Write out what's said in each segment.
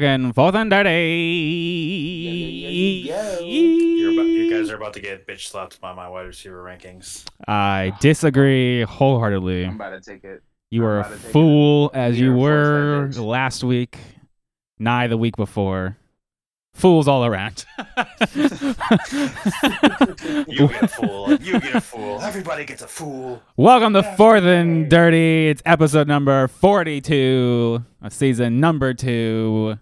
Motherfucking fourth and dirty. Yeah, yeah, yeah, You're about, you guys are about to get bitch slapped by my wide receiver rankings. I disagree wholeheartedly. I'm about to take it. You I'm were a about to take it. fool as you You're were force that bitch. last week, nigh the week before. Fools all around. You get a fool. You get a fool. Everybody gets a fool. Welcome to Fourth and Dirty. It's episode number 42 of season number two.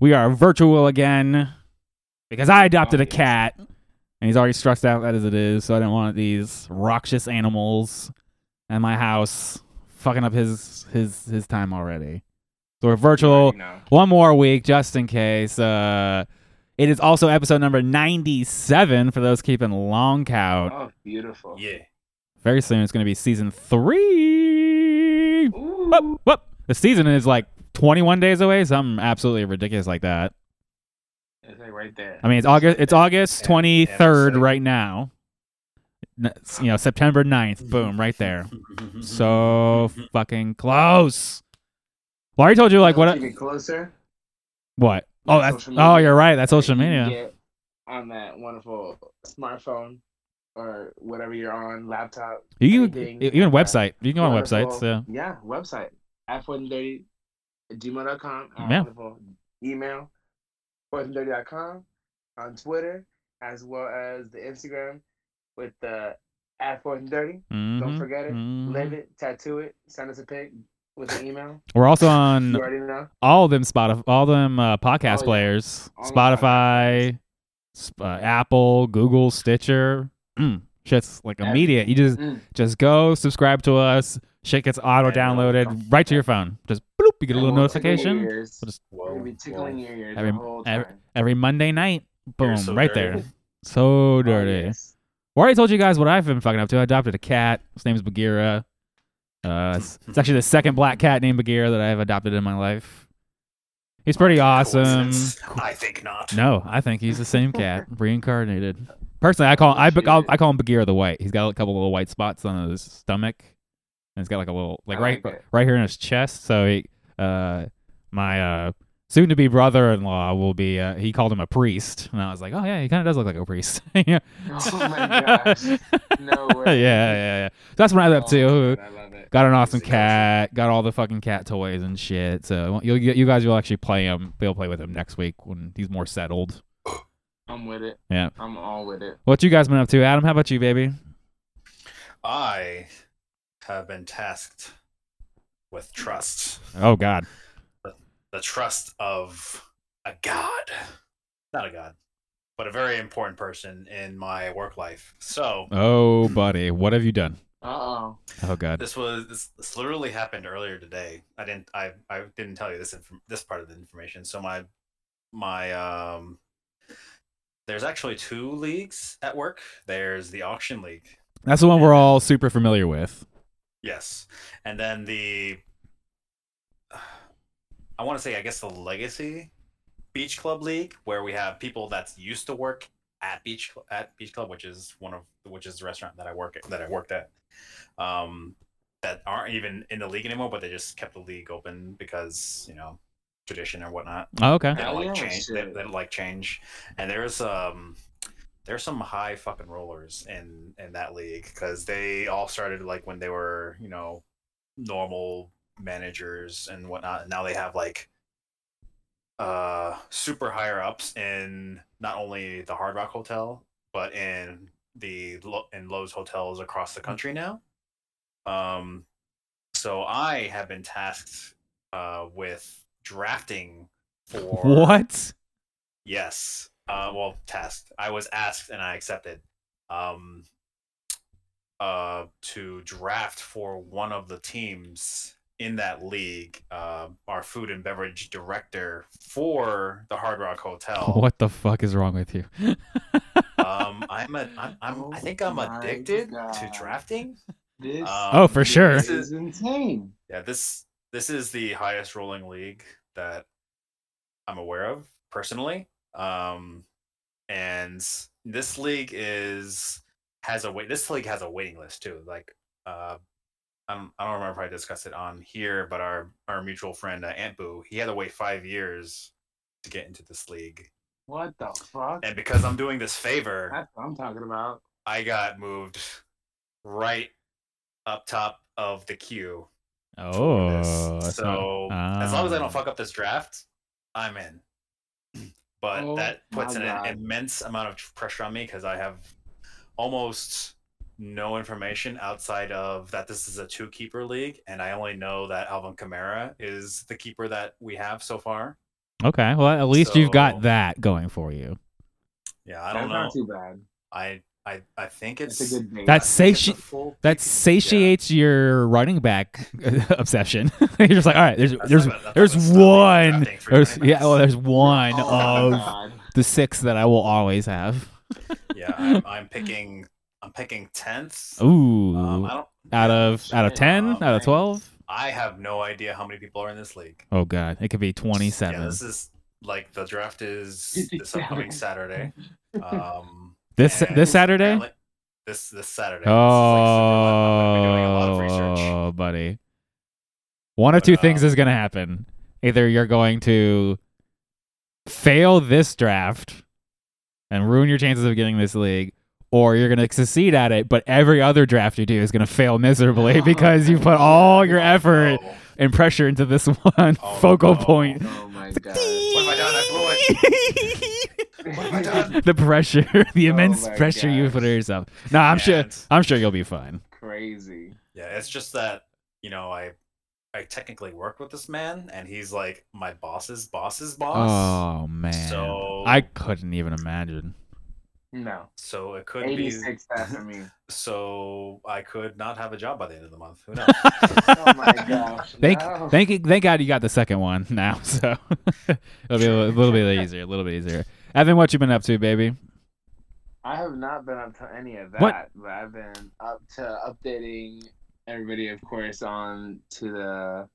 We are virtual again because I adopted a cat and he's already stressed out as it is, so I didn't want these roxous animals at my house fucking up his his his time already. So we're virtual No. one more week just in case. Uh, it is also episode number 97 for those keeping long count. Oh, beautiful. Yeah. Very soon it's going to be season three. Ooh. Whoop, whoop. The season is like 21 days away, something absolutely ridiculous like that. It's like right there. I mean, it's August. It's August And- and 23rd right now. You know, September 9th. Boom, right there. So fucking close. Well, I already told you like what? Keep it closer. What? Oh, That's that's. Oh, you're right. That's social media. On that wonderful smartphone or whatever you're on, laptop. You can even website. You can go on websites. Yeah. Yeah, website. At 430 at gmail.com. Our Yeah. Wonderful email. 430.com on Twitter as well as the Instagram with the at 430. Don't Mhm, forget it. mhm. Live it, tattoo it, send us a pic with an email. We're also on You already know. all them Spotify, all them uh, podcast Oh, yeah. players, All Spotify, uh, Apple, Google, Stitcher. Mm, shit's like immediate. You just Mm. just go subscribe to us. Shit gets auto downloaded come- right to your phone. Just bloop, you get a little we'll tickle your notification ears. We'll just- Whoa, We'll be tickling whoa. your ears Every- the whole every- time. every Monday night. Boom, so right dirty. there. So Oh, dirty. yes. Well, I already told you guys what I've been fucking up to. I adopted a cat. His name is Bagheera. Uh, it's, it's actually the second black cat named Bagheera that I've adopted in my life. He's pretty awesome. Coincidence? I think not. No, I think he's the same cat, reincarnated. Personally, I call I, I, I call him Bagheera the White. He's got a couple little white spots on his stomach, and he's got like a little like I right like it. right here in his chest. So he, uh, my uh, soon-to-be brother-in-law will be. Uh, he called him a priest, and I was like, oh yeah, he kind of does look like a priest. yeah. Oh my gosh. No way. yeah, yeah, yeah. So that's what I'm up Oh, to. God, I love it. Got an awesome Easy, easy. cat. Got all the fucking cat toys and shit. So you'll you guys will actually play him. We'll play with him next week when he's more settled. I'm with it. Yeah. I'm all with it. What you guys been up to, Adam? How about you, baby? I have been tasked with trust. Oh God. The trust of a god. Not a god, but a very important person in my work life. So Oh, buddy, what have you done? Uh oh. Oh God. this was this, this literally happened earlier today. I didn't I I didn't tell you this inf- this part of the information. So my my um there's actually two leagues at work. There's the auction league. That's the one we're all super familiar with. Yes. And then the I want to say I guess the legacy beach club league where we have people that's used to work at beach at beach club which is one of which is the restaurant that I work at, that I worked at. Um that aren't even in the league anymore but they just kept the league open because, you know, tradition or whatnot. Oh, okay. They don't Oh, like change. They, they don't like change. And there's um there's some high fucking rollers in in that league because they all started like when they were you know normal managers and whatnot. And now they have like uh super higher ups in not only the Hard Rock Hotel but in the in Loews hotels across the country now. Um, so I have been tasked uh with drafting for What? Yes. Uh, well, tasked. I was asked and I accepted. Um, uh, to draft for one of the teams in that league. Uh, our food and beverage director for the Hard Rock Hotel. What the fuck is wrong with you? Um, I'm a. I'm. I'm I think I'm Oh my addicted to drafting. This Um, Oh, for sure. This is is, insane. yeah. This this is the highest rolling league that I'm aware of personally. Um, and this league is has a wait. This league has a waiting list too. Like, uh, I don't, I don't remember if I discussed it on here, but our our mutual friend uh, Ant Boo, he had to wait five years to get into this league, What the fuck? and because I'm doing this favor, That's what I'm talking about. I got moved right up top of the queue. Oh, so not- as long as I don't fuck up this draft, I'm in. But Oh that puts my an God. immense amount of pressure on me because I have almost no information outside of that this is a two keeper league, and I only know that Alvin Kamara is the keeper that we have so far. Okay, well at least you've got that going for you. Yeah, I don't know. not too bad. I I I think it's It's a good base. That's I a sati- That PPR. satiates your running back obsession. You're just like, all right, there's there's not- there's not what's stopping me one. There's, running yeah, backs. well, there's one Oh of God. the six that I will always have. Yeah, I'm, I'm picking. I'm picking tenth. Ooh, Um, I don't. out of out of ten, Um, out of twelve. I have no idea how many people are in this league. Oh god, it could be twenty-seven. Yeah, this is like the draft is this 57. upcoming Saturday. Um, this and this Saturday. This this Saturday. This like, super- I'm gonna be doing a lot of research. Oh, buddy. One of But, two things um, is going to happen. Either you're going to fail this draft and ruin your chances of getting this league, or you're going to succeed at it, but every other draft you do is going to fail miserably because you put all your effort Oh, and pressure into this one Oh, focal no. point. Oh my god. What have I done? I What have I the pressure, the Oh immense my pressure you put on yourself. No, I'm sure. I'm sure you'll be fine. Crazy. Yeah, it's just that you know I I technically work with this man, and he's like my boss's boss's boss. Oh man, So- I couldn't even imagine. No. So it could be 86 after me. so I could not have a job by the end of the month. Who knows? Oh my gosh. Thank, no. thank, you- thank God you got the second one now, so it'll be a little, little bit easier, a little bit easier. Evan, what you been up to, baby? I have not been up to any of that, What? but I've been up to updating everybody, of course, on to the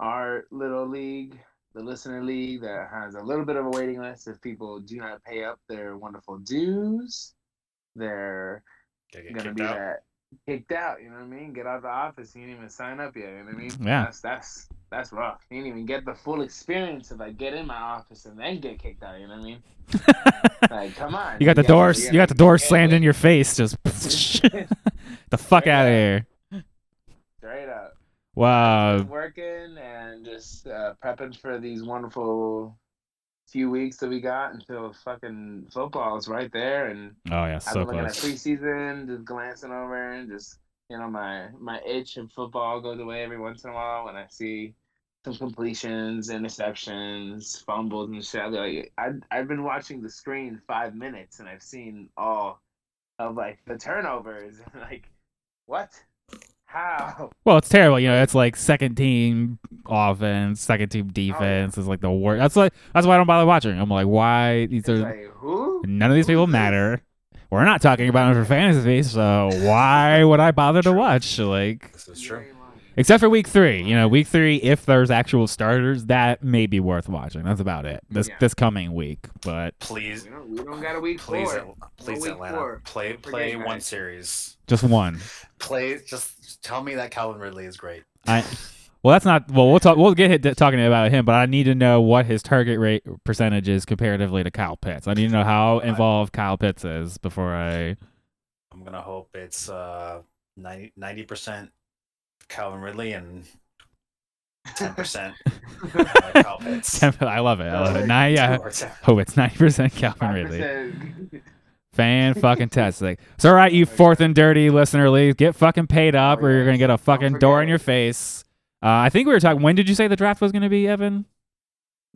our little league, the listener league that has a little bit of a waiting list. If people do not pay up their wonderful dues, they're Gonna get gonna kicked be out. that kicked out. You know what I mean? Get out of the office. You didn't even sign up yet. You know what I mean? Yeah. That's that's that's rough. You didn't even get the full experience of like get in my office and then get kicked out. You know what I mean? Like, come on. You got the doors, you got the door slammed in your face, just the fuck out of here. Straight up. Wow. Working and just uh, prepping for these wonderful few weeks that we got until fucking football is right there and Oh yeah, so I've been looking at preseason, just glancing over and just you know my my itch of football goes away every once in a while when I see some completions, interceptions, fumbles and shit. Like I I've been watching the screen five minutes and I've seen all of like the turnovers. like what? How? Well, it's terrible. You know, it's like second team offense, second team oh, defense is like the worst. That's like that's why I don't bother watching. I'm like, why these It's are like who? none of these people matter. We're not talking about them for fantasy, so why would I bother to watch? Like, This is true. Ain't lying. except for week three. You know, week three, if there's actual starters, that may be worth watching. That's about it. This Yeah. this coming week, but Please, We don't, we don't got a week please, four. Please, week Atlanta, four. play play forget one that. series. just one. Play just tell me that Calvin Ridley is great. I well, that's not well. We'll talk. We'll get hit, talking about him, but I need to know what his target rate percentage is comparatively to Kyle Pitts. I need to know how involved Kyle Pitts is before I. I'm gonna hope it's uh 90 percent Calvin Ridley and ten percent Kyle Pitts. I love it. I love it. Nah, yeah. Two or ten. Oh, it's ninety percent Calvin Ridley. 5%. Fan fucking tastic. It's all right, you fourth and dirty listener league, get fucking paid up, or you're gonna get a fucking door in your face. Uh, I think we were talking. When did you say the draft was gonna be, Evan?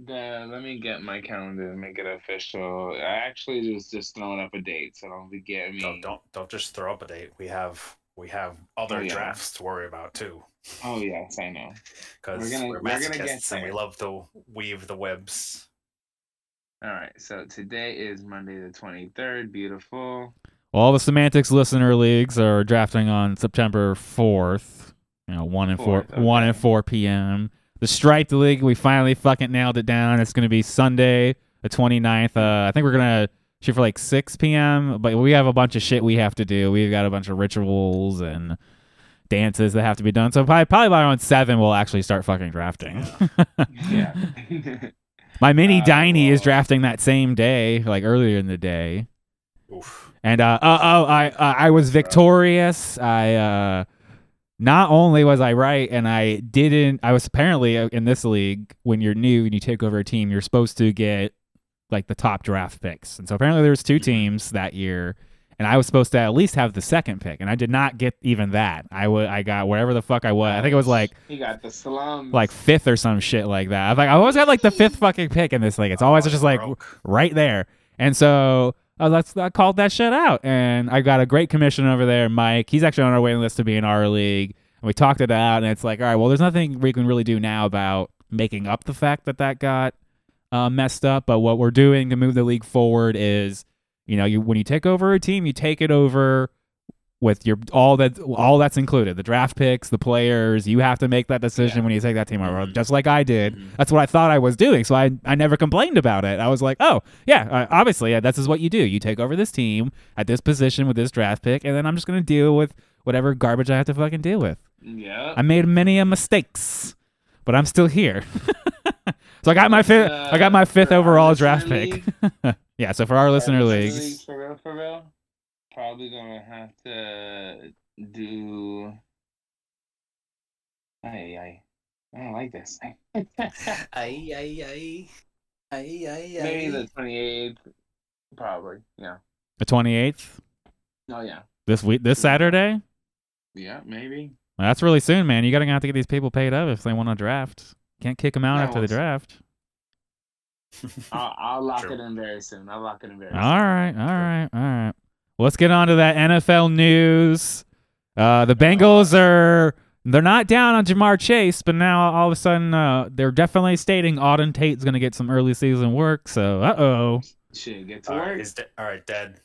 The, let me get my calendar and make it official. I actually just just throwing up a date, so don't forget me. Don't don't don't just throw up a date. We have we have other Oh, yeah. drafts to worry about too. Oh yes, I know. Because We're we're, gonna- we're gonna get masochists and we love to weave the webs. All right, so today is Monday the twenty third. Beautiful. All the semantics listener leagues are drafting on September fourth. You know, one and four, Fourth, one and four p.m. The striped league, we finally fucking nailed it down. It's gonna be Sunday, the 29th. Uh, I think we're gonna shoot for like six p.m. But we have a bunch of shit we have to do. We've got a bunch of rituals and dances that have to be done. So probably, probably by around seven, we'll actually start fucking drafting. yeah. My mini Uh, Diney is drafting that same day, like earlier in the day. Oof. And uh, oh, oh, I uh, I was victorious. I uh, not only was I right, and I didn't. I was apparently uh, in this league when you're new and you take over a team, you're supposed to get like the top draft picks. And so apparently there was two teams that year, and I was supposed to at least have the second pick, and I did not get even that. I I got wherever the fuck I was. I think it was like he got the slums. like fifth or some shit like that. I've like I always got like the fifth fucking pick in this league. It's always Oh, just like right there. And so uh, that's I called that shit out, and I got a great commission over there, Mike. He's actually on our waiting list to be in our league, and we talked it out. And it's like, all right, well, there's nothing we can really do now about making up the fact that that got uh, messed up. But what we're doing to move the league forward is, you know, you when you take over a team, you take it over with your all that all that's included the draft picks the players you have to make that decision Yeah. when you take that team over Mhm. just like i did Mhm. that's what i thought i was doing so i, I never complained about it i was like oh yeah uh, obviously yeah, this is what you do you take over this team at this position with this draft pick and then i'm just going to deal with whatever garbage i have to fucking deal with Yeah. i made many a mistakes but i'm still here so i got my fifth i got my fifth Uh, for our overall listener draft pick yeah so for our listener Yeah, leagues For real, for real. Probably gonna have to do. Ay, ay. I don't like this. Ay, ay, ay. Ay, ay, Maybe the twenty eighth. Probably. Yeah. the 28th Oh yeah. this week this saturday Yeah. Maybe. Well, that's really soon, man. You gotta have to get these people paid up if they want to draft. Can't kick him out Yeah, after the draft. I'll, I'll lock True. it in very soon. I'll lock it in very All soon. right, all right, all right. Well, let's get on to that NFL news. Uh, the Bengals are they're not down on Ja'Marr Chase, but now all of a sudden uh, they're definitely stating Auden Tate's gonna get some early season work. So, uh oh. Shit, get to All right, work. he's de- all right, dead.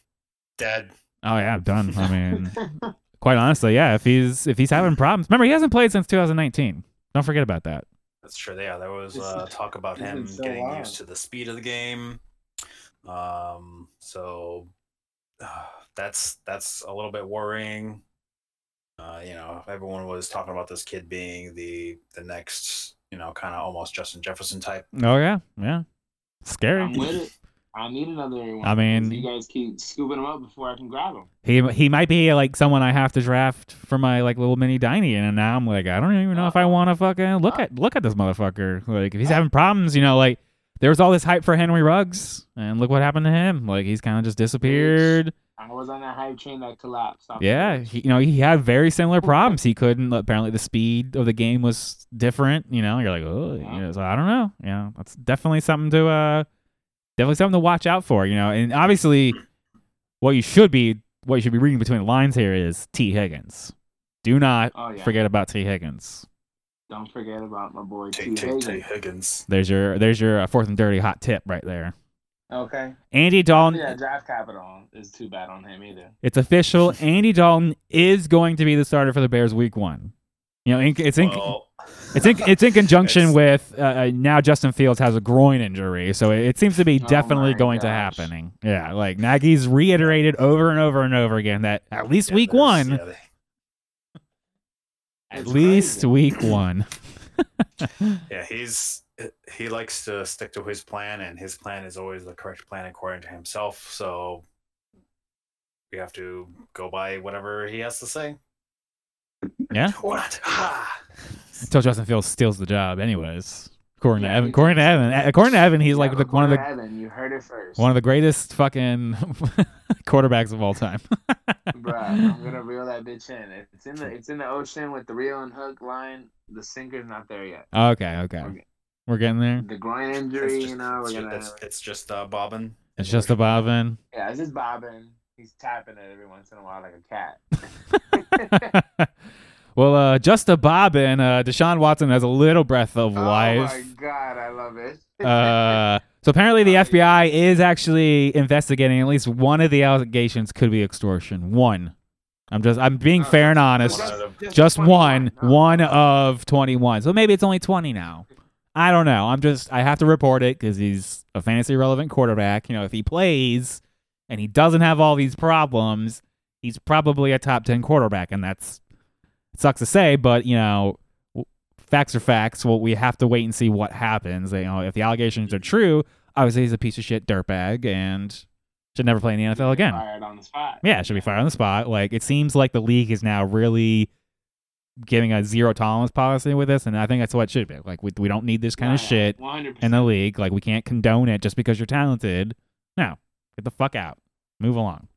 Dead. Oh yeah, I'm done. I mean, quite honestly, yeah. If he's if he's having problems, remember he hasn't played since 2019. Don't forget about that. That's true. Yeah, there was It's- uh, talk about him so getting long. used to the speed of the game. Um, so uh, that's that's a little bit worrying. Uh, you know, everyone was talking about this kid being the the next, you know, kind of almost Justin Jefferson type. Oh yeah, yeah. Scary. I'm with it. I need another one. I mean- you guys keep scooping them up before I can grab them. He he might be like someone I have to draft for my like little mini diny, and now I'm like I don't even know if I uh-huh. want to fucking look uh-huh. at look at this motherfucker. Like if he's uh-huh. having problems, you know, like there was all this hype for Henry Ruggs, and look what happened to him. Like he's kind of just disappeared. I was on that hype train that collapsed. the Yeah, he, you know he had very similar problems. He couldn't apparently the speed of the game was different. You know, you're like oh, you know, so I don't know. You know, that's definitely something to uh definitely something to watch out for. You know, and obviously what you should be what you should be reading between the lines here is Tee Higgins. Do not Oh yeah. forget about Tee Higgins. Don't forget about my boy T. Take, take, take Higgins. Higgins. There's your there's your uh, fourth and dirty hot tip right there. Okay. Andy Dalton. Yeah, draft capital is too bad on him either. It's official. Andy Dalton is going to be the starter for the Bears week one. You know, it's in, Well, It's in it's in conjunction It's- with uh, uh, now Justin Fields has a groin injury, so it, it seems to be Oh definitely my going to happening. Yeah, like Nagy's reiterated over and over and over again that at least yeah, week one, yeah, they- at least crazy. week one. Yeah, he's he likes to stick to his plan, and his plan is always the correct plan according to himself. So we have to go by whatever he has to say. Yeah, What? Ah. Until Justin Fields steals the job, anyways. According to Yeah, Evan, according to does. Evan, according to Evan, he's like the, one of the Evan, you heard it first. one of the greatest fucking quarterbacks of all time. Bruh, I'm gonna reel that bitch in. It's in the it's in the ocean with the reel and hook line. The sinker's not there yet. okay, okay, Okay. we're getting there. The groin It's injury, just, you know, we're ju- gonna. it's, it's just uh, bobbing. It's just a bobbin. Yeah, it's just bobbing. He's tapping it every once in a while like a cat. well, uh, just a bobbin. Uh, Deshaun Watson has a little breath of life. Oh my god, I love it. Uh, so apparently the Oh, FBI is actually investigating at least one of the allegations could be extortion. One. I'm just I'm being Oh, fair and honest. Just 21. one, Oh. one of 21. So maybe it's only 20 now. I don't know. I'm just I have to report it cuz he's a fantasy relevant quarterback. You know, if he plays and he doesn't have all these problems, he's probably a top 10 quarterback and that's sucks to say, but you know, facts are facts. Well, we have to wait and see what happens. You know, if the allegations are true, obviously he's a piece of shit dirtbag and should never play in the NFL again. Fired on the spot. Yeah, should be fired on the spot. Like it seems like the league is now really giving a zero tolerance policy with this, and I think that's what it should be. Like we we don't need this kind of shit One hundred in the league. Like we can't condone it just because you're talented. No, get the fuck out. Move along.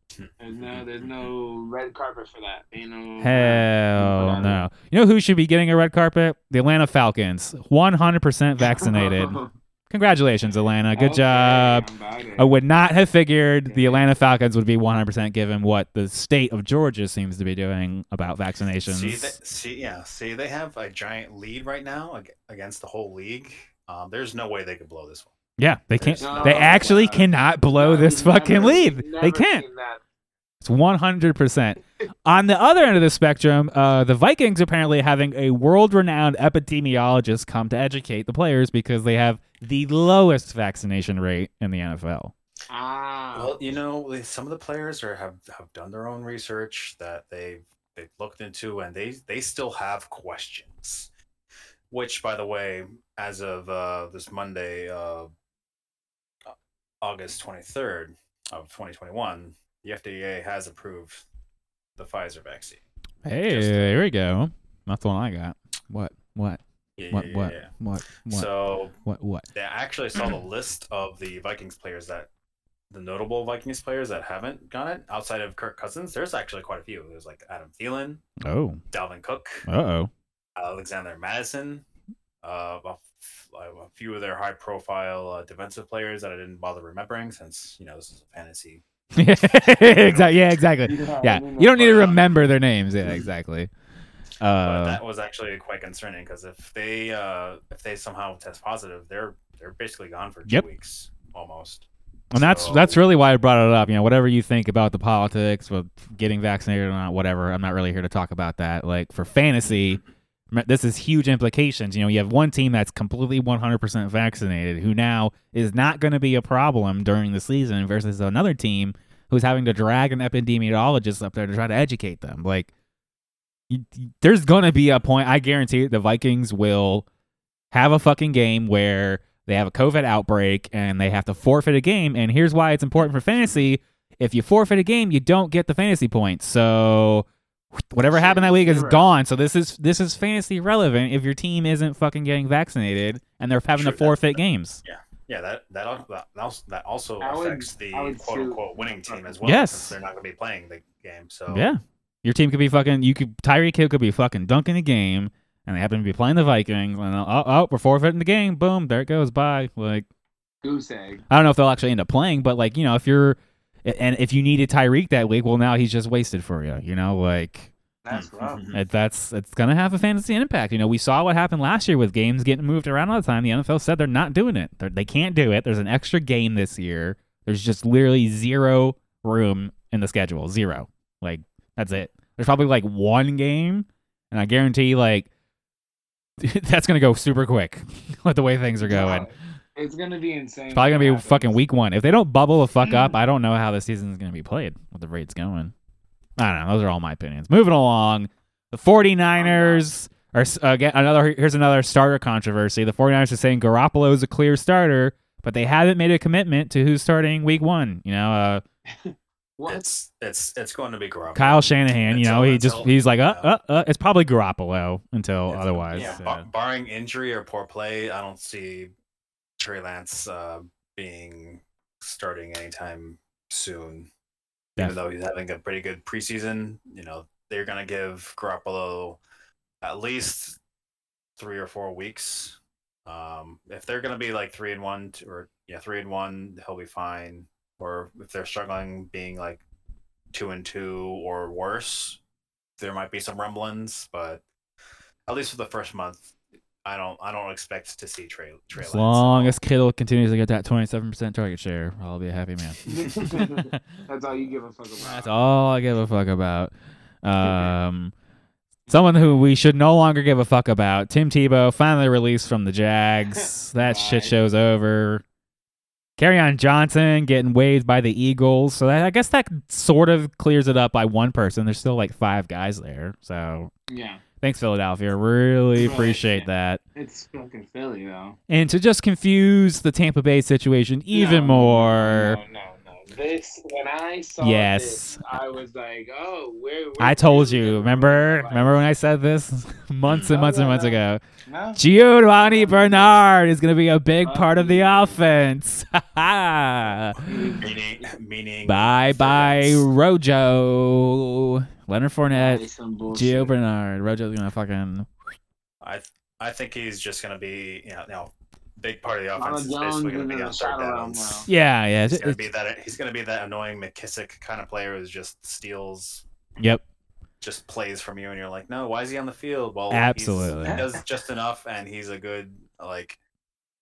There's no, there's no red carpet for that. You know. Hell no. You know who should be getting a red carpet? The Atlanta Falcons. 100% vaccinated. Congratulations, Atlanta. Good Okay, job. I'm about it. I would not have figured the Atlanta Falcons would be 100% given what the state of Georgia seems to be doing about vaccinations. See, they, see, yeah, see, they have a giant lead right now against the whole league. Um, there's no way they could blow this one. Yeah, they can't. No, They actually no. cannot blow No, this fucking never- lead. They can't. It's 100%. On the other end of the spectrum, uh, the Vikings apparently having a world renowned epidemiologist come to educate the players because they have the lowest vaccination rate in the NFL. Ah. Well, you know, some of the players are have, have done their own research that they've they've looked into, and they they still have questions. Which, by the way, as of uh, this Monday, uh, August twenty third of twenty twenty one, the FDA has approved the Pfizer vaccine. Hey, Just, uh, here we go. That's the one I got. What? What? Yeah, What? yeah, What? yeah. What? What? So What? What? I actually saw the list of the Vikings players that the notable Vikings players that haven't got it outside of Kirk Cousins. There's actually quite a few. There's like Adam Thielen, Oh. Dalvin Cook, Uh oh. Alexander Mattison, uh, a few of their high-profile uh, defensive players that I didn't bother remembering since you know this is a fantasy. exactly. Yeah. Exactly. Yeah. I mean, You don't need to remember their names. Yeah. Exactly. But Uh, that was actually quite concerning because if they uh, if they somehow test positive, they're they're basically gone for two Yep. weeks almost. And that's So- that's really why I brought it up. You know, whatever you think about the politics with getting vaccinated or not, whatever. I'm not really here to talk about that. Like for fantasy, m- this is huge implications. You know, you have one team that's completely 100% vaccinated, who now is not going to be a problem during the season, versus another team who's having to drag an epidemiologist up there to try to educate them. Like, there's going to be a point. I guarantee it, the Vikings will have a fucking game where they have a COVID outbreak and they have to forfeit a game. And here's why it's important for fantasy. If you forfeit a game, you don't get the fantasy points. So whatever happened that week is Zero. gone. So this is this is fantasy relevant if your team isn't fucking getting vaccinated and they're having True, to that- forfeit that- games. Yeah, that that al- that also, that also would- affects the quote sue- unquote winning team as well. Yes. since they're not going to be playing the game. So Yeah. Your team could be fucking you could Tyreek Hill could be fucking dunking the game and they happen to be playing the Vikings and uh, oh, oh we're forfeiting the game. Boom, there it goes. Bye. Like Goose egg. I don't know if they'll actually end up playing, but like you know, if you're and if you needed Tyreek that week, well, now he's just wasted for you. You know, like That's Hmm. rough. that's it's gonna have a fantasy impact. You know, we saw what happened last year with games getting moved around all the time. The NFL said they're not doing it. They're, they can't do it. There's an extra game this year. There's just literally zero room in the schedule. Zero. Like that's it. There's probably like one game, and I guarantee like that's gonna go super quick with the way things are going. No, It's gonna be insane. It's probably gonna be happens. fucking week one. If they don't bubble the fuck up, I don't know how the season's gonna be played with the rates going. I don't know. Those are all my opinions. Moving along, the 49ers are s- again another. Here's another starter controversy. The 49ers are saying Garoppolo is a clear starter, but they haven't made a commitment to who's starting week one. You know, uh, What? it's it's it's going to be Garoppolo. Kyle Shanahan. You know, he just he's like, uh, yeah. uh, uh. It's probably Garoppolo until It's- otherwise. yeah, uh, bar- barring injury or poor play, I don't see Trey Lance uh, being starting anytime soon. Def- Even though he's having a pretty good preseason, you know they're going to give Garoppolo at least three or four weeks. Um, if they're going to be like three and one, or yeah, three and one, he'll be fine. Or if they're struggling, being like two and two or worse, there might be some rumblings. But at least for the first month, I don't, I don't expect to see Trey. Trey as Lance. long as Kittle continues to get that 27% target share, I'll be a happy man. That's all you give a fuck about. That's all I give a fuck about. Um, someone who we should no longer give a fuck about. Tim Tebow finally released from the Jags. that shit show's over. Kerryon Johnson getting waived by the Eagles. So that, I guess that sort of clears it up by one person. There's still like five guys there. So Yeah. Thanks, Philadelphia. Really Right. appreciate that. It's fucking Philly though. And to just confuse the Tampa Bay situation even No, more, no. This when I saw Yes. this, I was like, oh, where? where I told you. Remember? Remember when I said this months and No, months and months no. ago? No? Giovani Bernard is going to be a big part of the Oh. offense. bye Meaning, meaning. bye, bye, Rojo. Leonard Fournette, Nice. Gio Bernard. Rojo's going to fucking. I th- I think he's just gonna be you know, you know big part of the Ronald offense is basically gonna be on third shadow downs. now. Yeah, yeah. He's it's- gonna be that he's gonna be that annoying McKissic kind of player who just steals yep. just plays from you and you're like, no, why is he on the field? Well, Absolutely. he does just enough, and he's a good like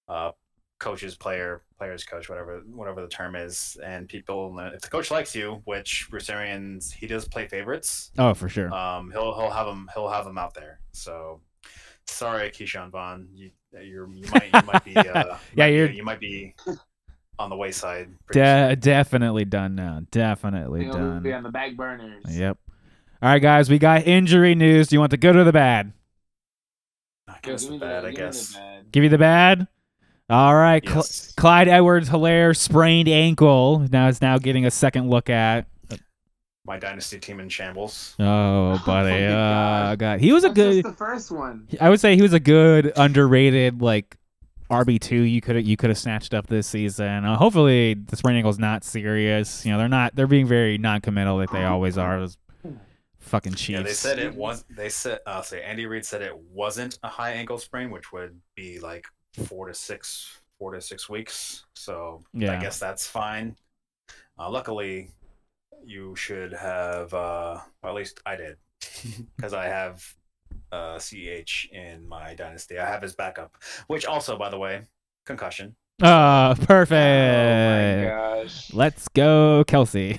uh, coach's player, player's coach, whatever whatever the term is. And people, if the coach likes you, which Bruce Arians, he does play favorites. Oh, for sure. Um, he'll he'll have him he'll have him out there. So sorry, Ke'Shawn Vaughn, you you're, you might you might be uh, Yeah, might you're- you might be on the wayside. pretty De- definitely done now. Definitely He'll done. be on the back burners. Yep. All right, guys, we got injury news. Do you want the good or the bad? I Yo, guess the me the- bad, I give me the guess. bad. Give you the bad. All right, Cl- Clyde Edwards Helaire sprained ankle. Now is now getting a second look at. My dynasty team in shambles. Oh, buddy. oh, God. God. He was a That's good. just the first one. I would say he was a good underrated like RB two. You could you could have snatched up this season. Uh, hopefully the sprained ankle's not serious. You know they're not. They're being very non-committal like they always are. Those fucking Chiefs. Yeah, they said it was. They said, uh, say Andy Reid said it wasn't a high ankle sprain, which would be like four to six, four to six weeks. So Yeah. I guess that's fine. Uh, luckily, you should have. Uh, well, at least I did, because I have uh, Ch in my dynasty. I have his backup, which also, by the way, concussion. Oh, Oh perfect. my gosh. Let's go, Kelsey.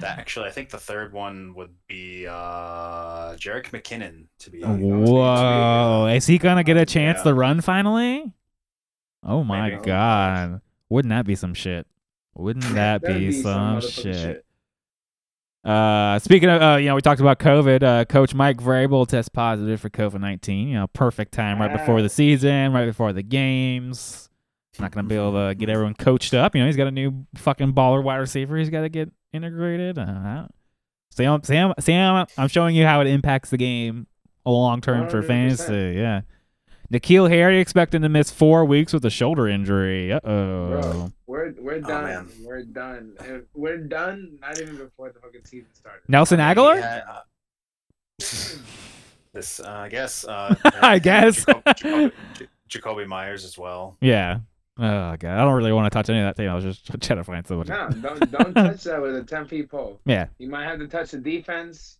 That actually, I think the third one would be uh, Jerick McKinnon to be. Whoa. Is he going to get a chance Yeah. to run finally? Oh, my Maybe. God. Wouldn't that be some shit? Wouldn't that That'd be, some, motherfucking shit? Uh, speaking of, uh, you know, we talked about COVID. Uh, Coach Mike Vrabel test positive for COVID nineteen. You know, perfect time right before the season, right before the games. Not gonna be able to get everyone coached up. You know, he's got a new fucking baller wide receiver. He's got to get integrated. Uh, Sam, Sam, Sam. I'm showing you how it impacts the game long term for fantasy. Yeah. N'Keal Harry expecting to miss four weeks with a shoulder injury. Uh oh. We're we're done. man. we're done. And we're done. Not even before the fucking season started. Nelson Agholor. had, uh, this, uh, I guess. Uh, I guess. Jacob- Jacoby, Jakobi Meyers as well. Yeah. Oh god, I don't really want to touch any of that thing. I was just trying to find someone. No, don't don't touch that with a ten feet pole. Yeah. You might have to touch the defense,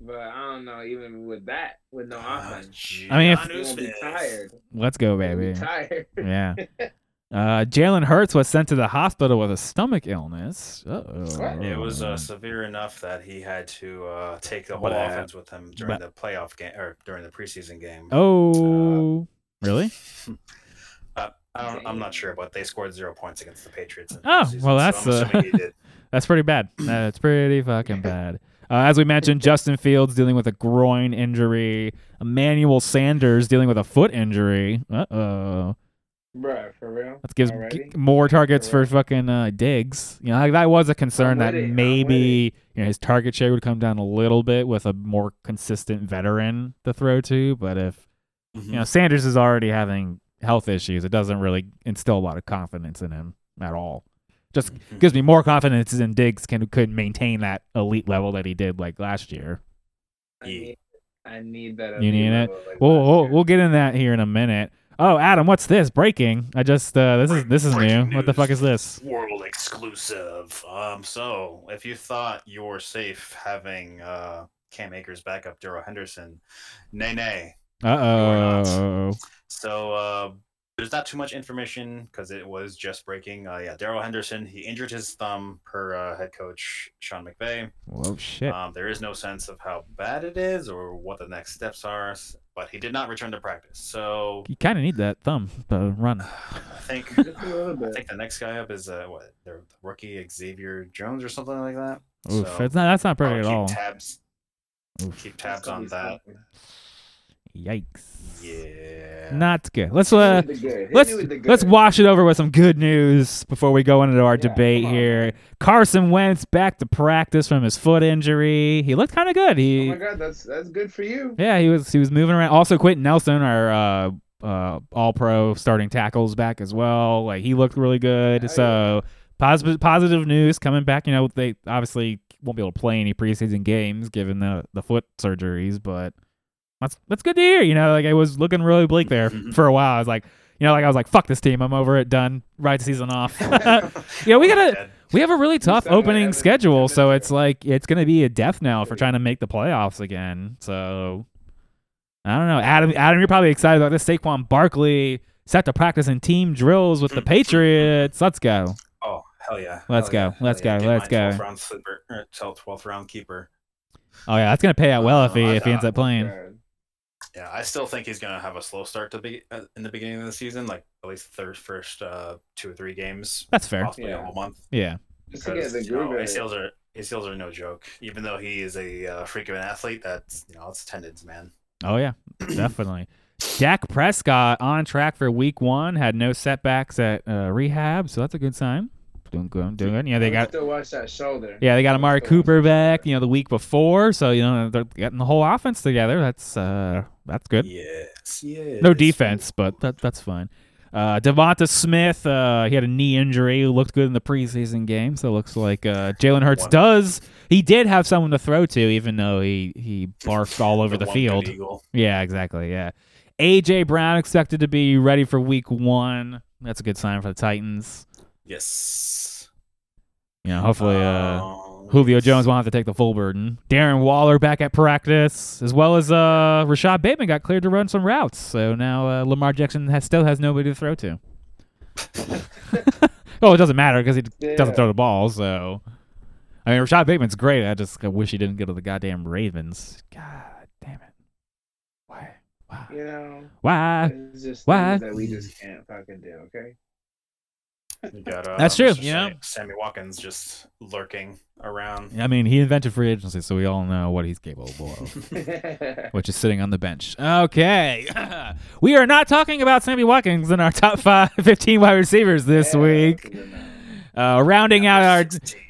but I don't know. Even with that, with no Uh, offense, I mean, if- you won't be tired. Let's go, You'll be baby. tired. Yeah. Uh, Jalen Hurts was sent to the hospital with a stomach illness. Uh-oh. It was uh, severe enough that he had to uh, take the whole But- offense with him during but- the playoff game or during the preseason game. Oh, really? Uh, I don't, I'm not sure, but they scored zero points against the Patriots. In the Oh, well, that's, I'm uh, assuming he did. That's pretty bad. That's pretty fucking bad. Uh, as we mentioned, Justin Fields dealing with a groin injury. Emmanuel Sanders dealing with a foot injury. Uh oh. Bruh, for real. That gives g- more targets for Alright. fucking uh, Diggs. You know, like, that was a concern that it, maybe you know his target share would come down a little bit with a more consistent veteran to throw to. But if Mhm. you know Sanders is already having health issues, it doesn't really instill a lot of confidence in him at all. Just Mhm. gives me more confidence in Diggs can could maintain that elite level that he did like last year. I need, I need that. You need it? like We'll we'll, we'll get in that here in a minute. Oh, Adam, what's this? Breaking. I just uh this is this is new. Breaking What the fuck is this? World exclusive. Um, so if you thought you were safe having uh, Cam Akers back up Darrell Henderson, nay nay. Uh oh. So uh, there's not too much information because it was just breaking. Uh, yeah, Darrell Henderson he injured his thumb per uh, head coach Sean McVay. Whoa shit. Um, there is no sense of how bad it is or what the next steps are, but he did not return to practice. So You kind of need that thumb to run. I think Just a little I think the next guy up is uh, what the rookie Xavier Jones or something like that. Oof, So, it's not. That's not I'll pretty at all. Tabs. Keep tabs on that. Yikes. Yeah. Not good. Let's uh Hit me with the good. Let's me with the good. let's wash it over with some good news before we go into our Yeah, debate here. Carson Wentz back to practice from his foot injury. He looked kind of good. Oh He my god, that's that's good for you. yeah, he was he was moving around. Also, Quenton Nelson, our uh, uh, All Pro starting tackles back as well. Like he looked really good. Oh, so positive positive news coming back. You know they obviously won't be able to play any preseason games given the the foot surgeries, but that's that's good to hear. You know, like I was looking really bleak there for a while. I was like. You know, like I was like, "Fuck this team! I'm over it. Done. The season off." yeah, we gotta we have a really tough opening schedule, so it's like it's gonna be a death knell for trying to make the playoffs again. So I don't know, Adam. Adam, you're probably excited about this. Saquon Barkley set to practice in team drills with the Patriots. Let's go. Oh hell yeah! Let's Hell go. yeah. Let's Hell go. Get Let's go. 12th round sleeper, 12th round keeper. Oh yeah, that's gonna pay out well if he Uh, if he ends up playing. Yeah, I still think he's gonna have a slow start to be uh, in the beginning of the season, like at least the third, first uh, two or three games, That's fair. possibly Yeah. a whole month. Yeah. Just to get Because the you know, groove in it. ACLs are ACLs are no joke. Even though he is a uh, freak of an athlete, that's you know it's tendons, man. Oh yeah, definitely. Dak Prescott on track for Week One. Had no setbacks at uh, rehab, so that's a good sign. Doing good. Doing good. Yeah, they I got still watch that shoulder. Yeah, they got I Amari Cooper back, you know, the week before, so you know they're getting the whole offense together. That's uh that's good. Yes, yes. No defense, but that that's fine. Uh Devonta Smith, uh he had a knee injury, looked good in the preseason game, so it looks like uh Jalen Hurts does he did have someone to throw to, even though he he barfed all over the, one good field. Yeah, exactly. Yeah. AJ Brown expected to be ready for week one. That's a good sign for the Titans. Yes. You know, hopefully uh Um, Julio Jones won't have to take the full burden. Darren Waller back at practice, as well as uh, Rashod Bateman got cleared to run some routes. So now uh, Lamar Jackson has, still has nobody to throw to. oh, it doesn't matter because he doesn't throw the ball. So, I mean, Rashod Bateman's great. I just I wish he didn't go to the goddamn Ravens. God damn it! Why? Why? You know, Why? it's just why? that we just can't fucking do. Okay. You got, uh, That's true, Mr. you know? Sam- Sammy Watkins just lurking around. I mean, he invented free agency, so we all know what he's capable of. which is sitting on the bench. Okay. we are not talking about Sammy Watkins in our top five, 15 wide receivers this Yeah, week. that's a good one. Uh, rounding out our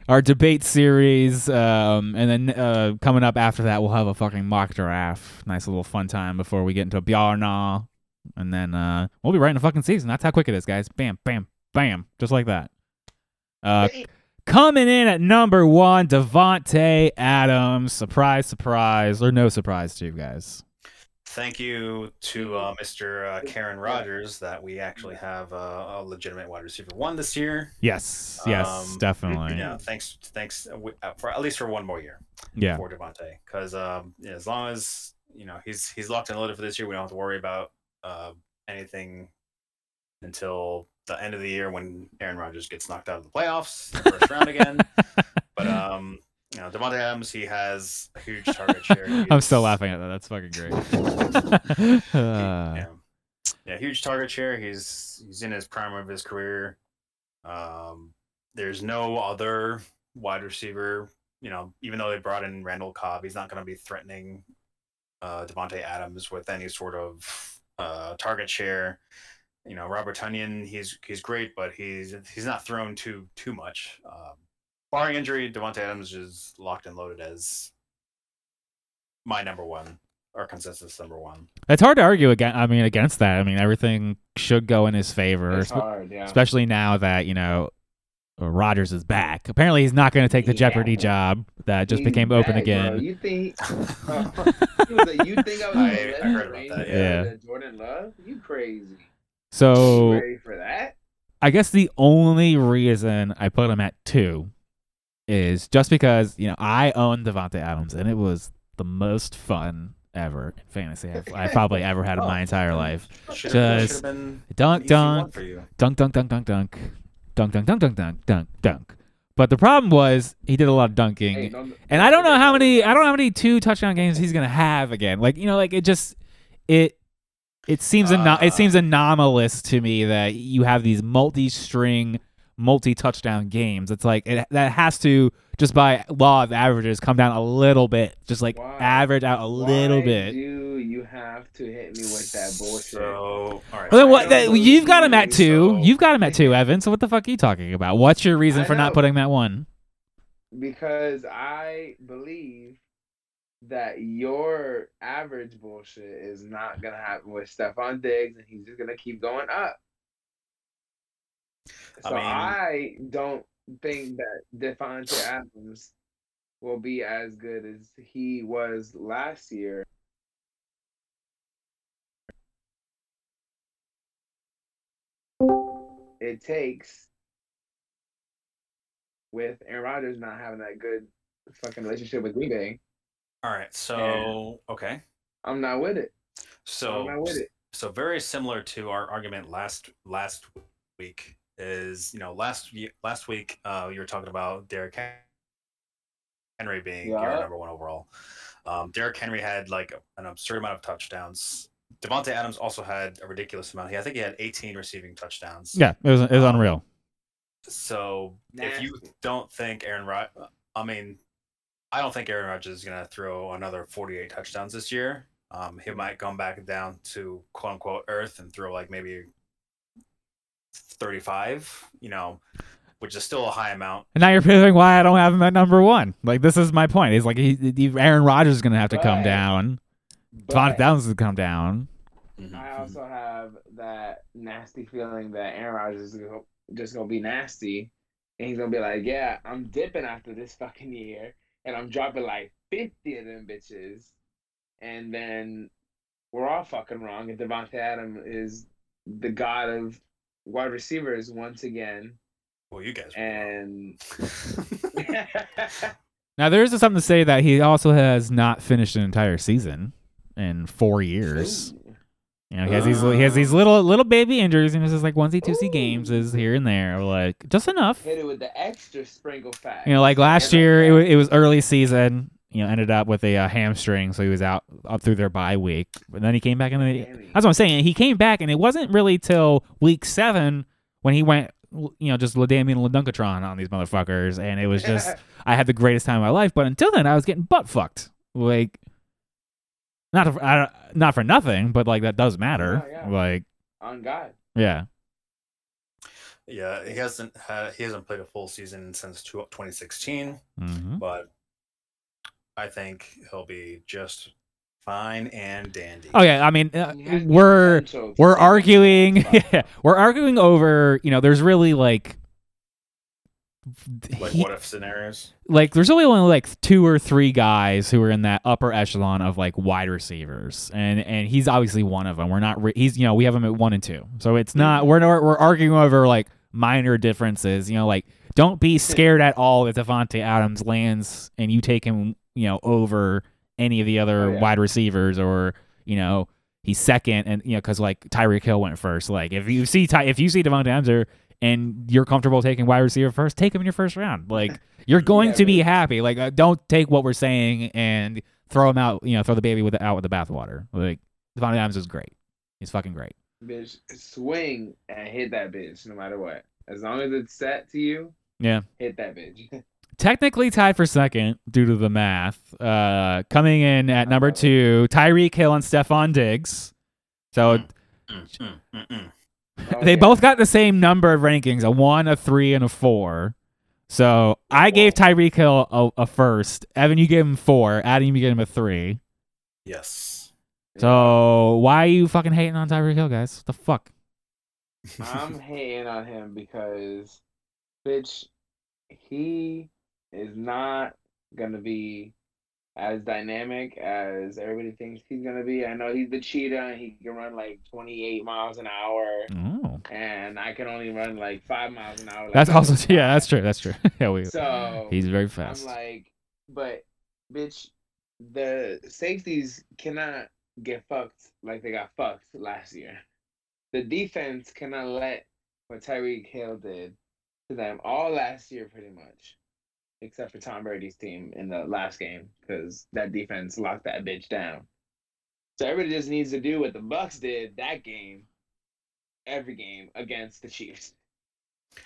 our debate series, um, and then uh, coming up after that, we'll have a fucking mock draft. Nice little fun time before we get into a Bjarna, and then uh, we'll be right in the fucking season. That's how quick it is, guys. Bam, bam, bam, just like that. Uh, coming in at number one, Davante Adams. Surprise, surprise, or no surprise to you guys. Thank you to uh, Mr. Uh, Aaron Rodgers that we actually have uh, a legitimate wide receiver one this year. Yes, yes, Um, definitely. Yeah, thanks, thanks uh, w- uh, for at least for one more year Yeah. for Davante, because um, yeah, as long as you know he's he's locked and loaded for this year, we don't have to worry about uh, anything until the end of the year when Aaron Rodgers gets knocked out of the playoffs, the first round again. But um, you know, Davante Adams, he has a huge target share. I'm still laughing at that. That's fucking great. Uh, yeah. yeah, huge target share. He's he's in his prime of his career. Um, there's no other wide receiver. You know, even though they brought in Randall Cobb, he's not going to be threatening uh, Davante Adams with any sort of uh, target share. You know, Robert Tonyan, he's he's great, but he's he's not thrown too too much. Um, barring injury, Davante Adams is locked and loaded as my number one or consensus number one. it's hard to argue against. I mean, against that. I mean, everything should go in his favor, It's espe- hard, yeah. especially now that you know Rodgers is back. Apparently, he's not going to take the Yeah. Jeopardy job that just He's became open back, bro. again. You think? uh, he was like, you think I was I- gonna I let heard about that, yeah. to Jordan Love? You crazy? So for that? I guess the only reason I put him at two is just because you know I own Davante Adams, and it was the most fun ever in fantasy I've, I probably ever had in my entire life. Should Just been Dunk, dunk, dunk, dunk, dunk, dunk, dunk, dunk, dunk, dunk, dunk, dunk, dunk, dunk. But the problem was he did a lot of dunking, Hey, don't- and I don't know how many I don't know how many two touchdown games he's gonna have again. Like you know, like it just it it seems ano- Uh. it seems anomalous to me that you have these multi-string multi-touchdown games. It's like it, that has to just by law of averages come down a little bit, just like Why? average out a little bit. Do you have to hit me with that bullshit? So, all right. Well, then what? That, you've got him at two. so- You've got him at two, Evan. So what the fuck are you talking about? What's your reason I for not putting that one? because I believe that your average bullshit is not gonna happen with Stefon Diggs, and he's just gonna keep going up. I So mean- I don't think that Davante Adams will be as good as he was last year. It takes with Aaron Rodgers not having that good fucking relationship with Green Bay. All right. So, okay. I'm not with it. So, I'm not with it. so very similar to our argument last last week is you know last last week uh, you were talking about Derrick Henry being your number one overall. Um, Derrick Henry had like an absurd amount of touchdowns. Davante Adams also had a ridiculous amount. He, I think he had 18 receiving touchdowns. Yeah, it was it was Um, unreal. So if you don't think Aaron Rod, I mean, I don't think Aaron Rodgers is gonna throw another 48 touchdowns this year. Um, he might come back down to quote unquote earth and throw like maybe 35. You know, which is still a high amount. And now you're proving why I don't have him at number one. Like this is my point. He's like he, he- Aaron Rodgers is gonna have to come down. Davante But Adams is gonna come down. I also have that nasty feeling that Aaron Rodgers is just gonna be nasty, and he's gonna be like, "Yeah, I'm dipping after this fucking year, and I'm dropping like 50 of them bitches," and then we're all fucking wrong, and Davante Adams is the god of wide receivers once again, well, you guys. were and wrong. Now there is something to say that he also has not finished an entire season in four years. Ooh. You know, he has these he has these little little baby injuries, and it's just like onesie twosie games is here and there, like just enough. hit it with the extra sprinkle fat. You know, like last year, it, wa- it was early season. You know, ended up with a uh, hamstring, so he was out up through their bye week. But then he came back and the. That's what I'm saying. He came back, and it wasn't really till week seven when he went, you know, just Ladamian Ladunkatron on these motherfuckers, and it was just I had the greatest time of my life. But until then, I was getting butt fucked. Like, not for, I, don't- for nothing, but like that does matter. Yeah, yeah. Like, on God. yeah, yeah, he hasn't had, he hasn't played a full season since two- 2016. hmm but I think he'll be just fine and dandy. Oh yeah, I mean, uh, He has the we're we're arguing yeah, we're arguing over you know there's really like like he- what if scenarios? like there's really only like two or three guys who are in that upper echelon of like wide receivers and and he's obviously one of them. We're not re- he's you know we have him at one and two. So it's hmm. not we're not, we're arguing over like minor differences you know like don't be hmm. scared at all if Davante Adams lands and you take him you know over any of the other Oh, yeah. wide receivers or you know he's second and you know because like Tyreek Hill went first. Like if you see Ty- if you see Davante Adams or and you're comfortable taking wide receiver first take him in your first round like you're going Yeah, to be happy. Like, uh, don't take what we're saying and throw him out. You know, throw the baby with the, out with the bathwater. Like, Davante Adams is great. He's fucking great. bitch, swing and hit that bitch no matter what. As long as it's set to you, Yeah. hit that bitch. Technically tied for second due to the math. Uh, coming in at number two, Tyreek Hill and Stefon Diggs. So Mm, mm, mm, mm. they both got the same number of rankings: a one, a three, and a four. So I gave Tyreek Hill a, a first. Evan, you gave him four. Adam, you gave him a three. Yes. So why are you fucking hating on Tyreek Hill, guys? What the fuck? I'm hating on him because, bitch, he is not gonna be as dynamic as everybody thinks he's gonna be. I know he's the cheetah and he can run like 28 miles an hour, Oh, and I can only run like five miles an hour. like that's also yeah, that's true. That's true. yeah, we, So he's very fast. I'm like, but bitch, the safeties cannot get fucked like they got fucked last year. The defense cannot let what Tyreek Hill did to them all last year, pretty much, except for Tom Brady's team in the last game because that defense locked that bitch down. So everybody just needs to do what the Bucs did that game, every game against the Chiefs.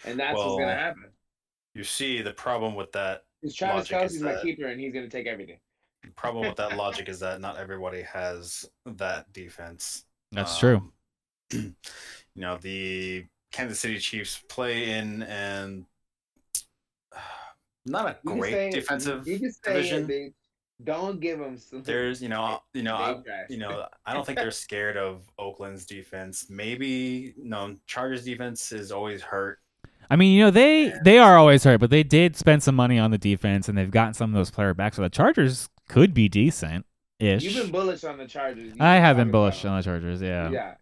and that's Well, what's gonna happen. You see, the problem with that Because Travis logic is Kelce's my keeper, and he's gonna take everything. the problem with that logic is that not everybody has that defense. That's true. Um, you know, the Kansas City Chiefs play in and not a You great say- defensive You can say division. it, they don't give them. Some, There's, you know, you know, I, you know, I don't think they're scared of Oakland's defense. Maybe no, Chargers defense is always hurt. I mean, you know, they they are always hurt, but they did spend some money on the defense, and they've gotten some of those player back. So the Chargers could be decent ish. You've been bullish on the Chargers. You've I have been talking bullish on the Chargers. Yeah. Yeah.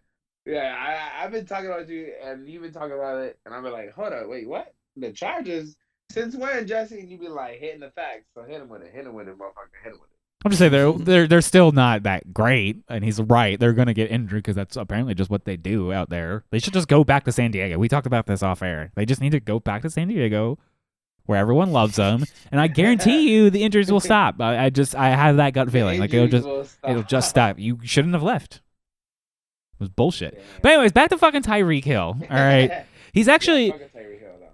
Yeah, I, I've been talking about you, and you've been talking about it, and I've been like, hold up, wait, what? The Chargers? Since when, Jesse? You be like, hitting the facts. So hit him with it. Hit him with it, motherfucker. Hit him with it. I'm just saying they're they're they're still not that great, and he's right. They're gonna get injured because that's apparently just what they do out there. They should just go back to San Diego. We talked about this off air. They just need to go back to San Diego, where everyone loves them, and I guarantee you the injuries will stop. I, I just I have that gut feeling like it'll just it'll just stop. You shouldn't have left. It was bullshit. But anyways, back to fucking Tyreek Hill. All right, he's actually Yeah, fucking Tyreek Hill, though.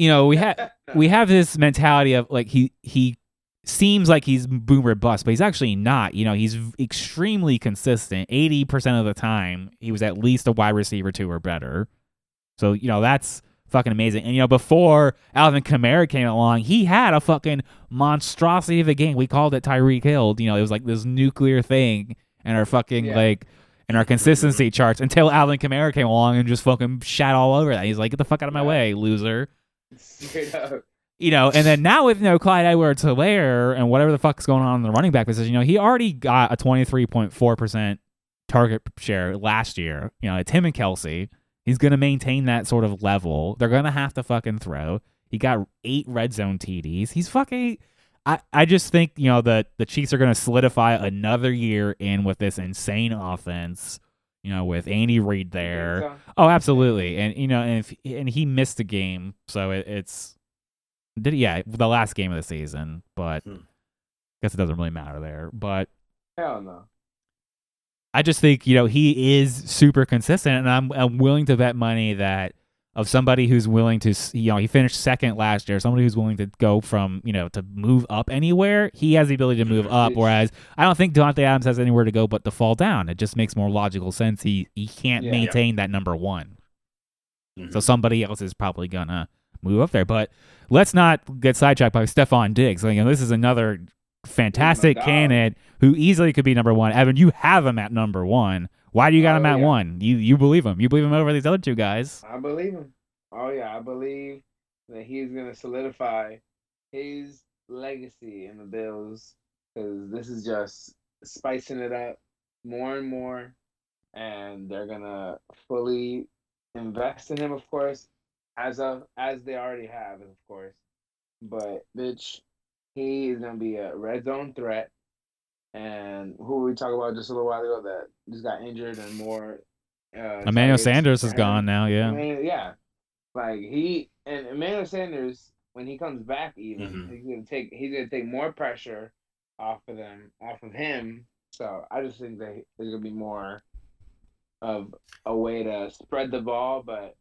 You know we have we have this mentality of like he he seems like he's boomer bust, but he's actually not. You know, he's extremely consistent. Eighty percent of the time, he was at least a wide receiver two or better. So you know that's fucking amazing. And you know before Alvin Kamara came along, he had a fucking monstrosity of a game. We called it Tyreek Hill. You know, it was like this nuclear thing, and our fucking Yeah. like. And our consistency charts until Alvin Kamara came along and just fucking shat all over that. He's like, "Get the fuck out of my way, loser." You know, and then now with you know Clyde Edwards Helaire and whatever the fuck's going on in the running back position, you know, he already got a twenty three point four percent target share last year. You know, it's him and Kelce. He's gonna maintain that sort of level. They're gonna have to fucking throw. He got eight red zone TDs. He's fucking. I, I just think you know the the Chiefs are gonna solidify another year in with this insane offense. You know, with Andy Reid there. So, Oh, absolutely, and you know, and if, and he missed a game, so it, it's did yeah the last game of the season, but Hmm. guess it doesn't really matter there. But hell no. I just think you know he is super consistent, and I'm I'm willing to bet money that of somebody who's willing to you know he finished second last year, somebody who's willing to go from you know to move up anywhere, he has the ability to move up. Whereas I don't think Davante Adams has anywhere to go but to fall down. It just makes more logical sense. He he can't Yeah. maintain that number one. Mhm. So somebody else is probably gonna move up there. But let's not get sidetracked by Stefon Diggs. Like, you know, this is another fantastic dog. candidate who easily could be number one. Evan, you have him at number one. Why do you got Oh, him at yeah. one? You you believe him? You believe him over these other two guys? I believe him. Oh yeah, I believe that he's gonna solidify his legacy in the Bills because this is just spicing it up more and more, and they're gonna fully invest in him, of course, as of as they already have, of course. But bitch, he is gonna be a red zone threat. And who we talked about just a little while ago that just got injured and more. Uh, Emmanuel targets Sanders is gone now. Yeah. Emmanuel- yeah. Like he and Emmanuel Sanders, when he comes back, even Mhm. he's gonna take he's gonna take more pressure off of them, off of him. So I just think that there's gonna be more of a way to spread the ball, but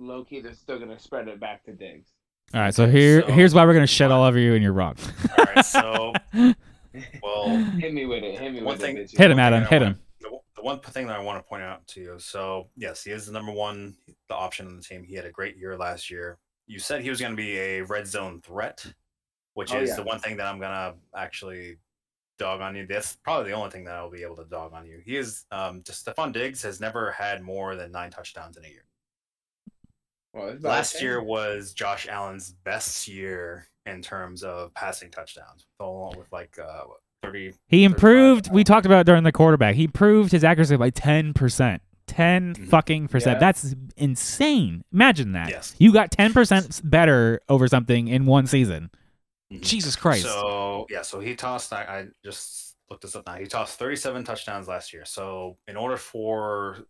low key they're still gonna spread it back to Diggs. All right. So here So- here's why we're gonna shit all over you and you're wrong. All right, so well, hit me with it. Hit me One with thing- it. Hit him, Adam, hit him. The, the one thing that I want to point out to you. So yes, he is the number one, the option on the team. He had a great year last year. You said he was going to be a red zone threat, which Oh, is yeah. the one thing that I'm gonna actually dog on you. That's probably the only thing that I'll be able to dog on you. He is um, just Stefon Diggs has never had more than nine touchdowns in a year. Well, Last the year was Josh Allen's best year in terms of passing touchdowns, along with like uh, thirty. He improved. We talked about during the quarterback. He improved his accuracy by ten percent. 10 Mhm. fucking percent. Yeah. That's insane. Imagine that. Yes. You got 10% better over something in one season. Mhm. Jesus Christ. So yeah, so he tossed. I, I just looked this up now. He tossed 37 touchdowns last year. So in order for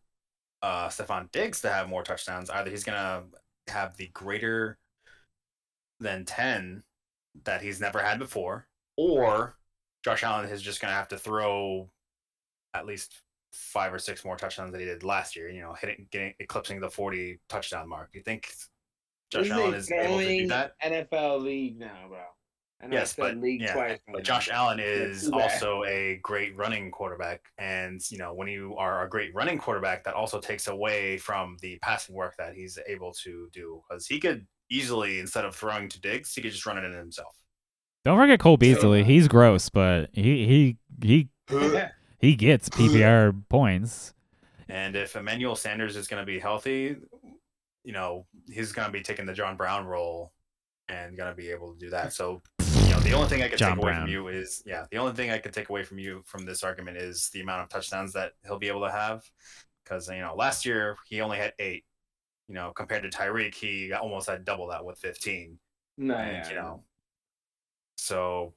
uh Stefon Diggs to have more touchdowns, either he's gonna have the greater than 10 that he's never had before, or Josh Allen is just gonna have to throw at least five or six more touchdowns than he did last year. You know, hitting, getting, eclipsing the forty touchdown mark. You think Josh This Allen is able to do that? NFL league now, bro. I know I Yes, but league yeah, twice but. Josh Allen is also a great running quarterback, and you know when you are a great running quarterback, that also takes away from the passing work that he's able to do because he could easily instead of throwing to Diggs, he could just run it in himself. Don't forget Cole Beasley. uh, He's gross, but he he he he gets PPR points. And if Emmanuel Sanders is going to be healthy, you know, he's going to be taking the John Brown role and going to be able to do that. So, you know, the only thing I could John take away from you is, yeah, the only thing I could take away from you from this argument is the amount of touchdowns that he'll be able to have. Because, you know, last year he only had eight. You know, compared to Tyreek, he almost had double that with 15. no, and, yeah. you know, so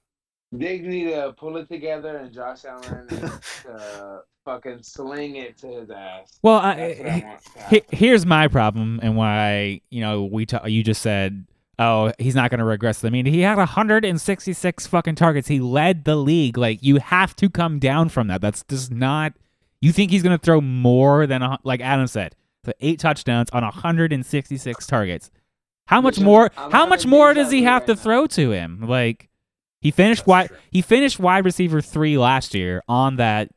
they need to pull it together, and Josh Allen to fucking sling it to his ass. Well, I, I he- here's my problem and why you know we ta- you just said oh he's not going to regress. I mean he had 166 fucking targets. He led the league. Like you have to come down from that. That's just not. You think he's going to throw more than a, like Adam said, the eight touchdowns on 166 targets. How much more? How much more does he have to throw to him? Like he finished That's wide. true. He finished wide receiver three last year on that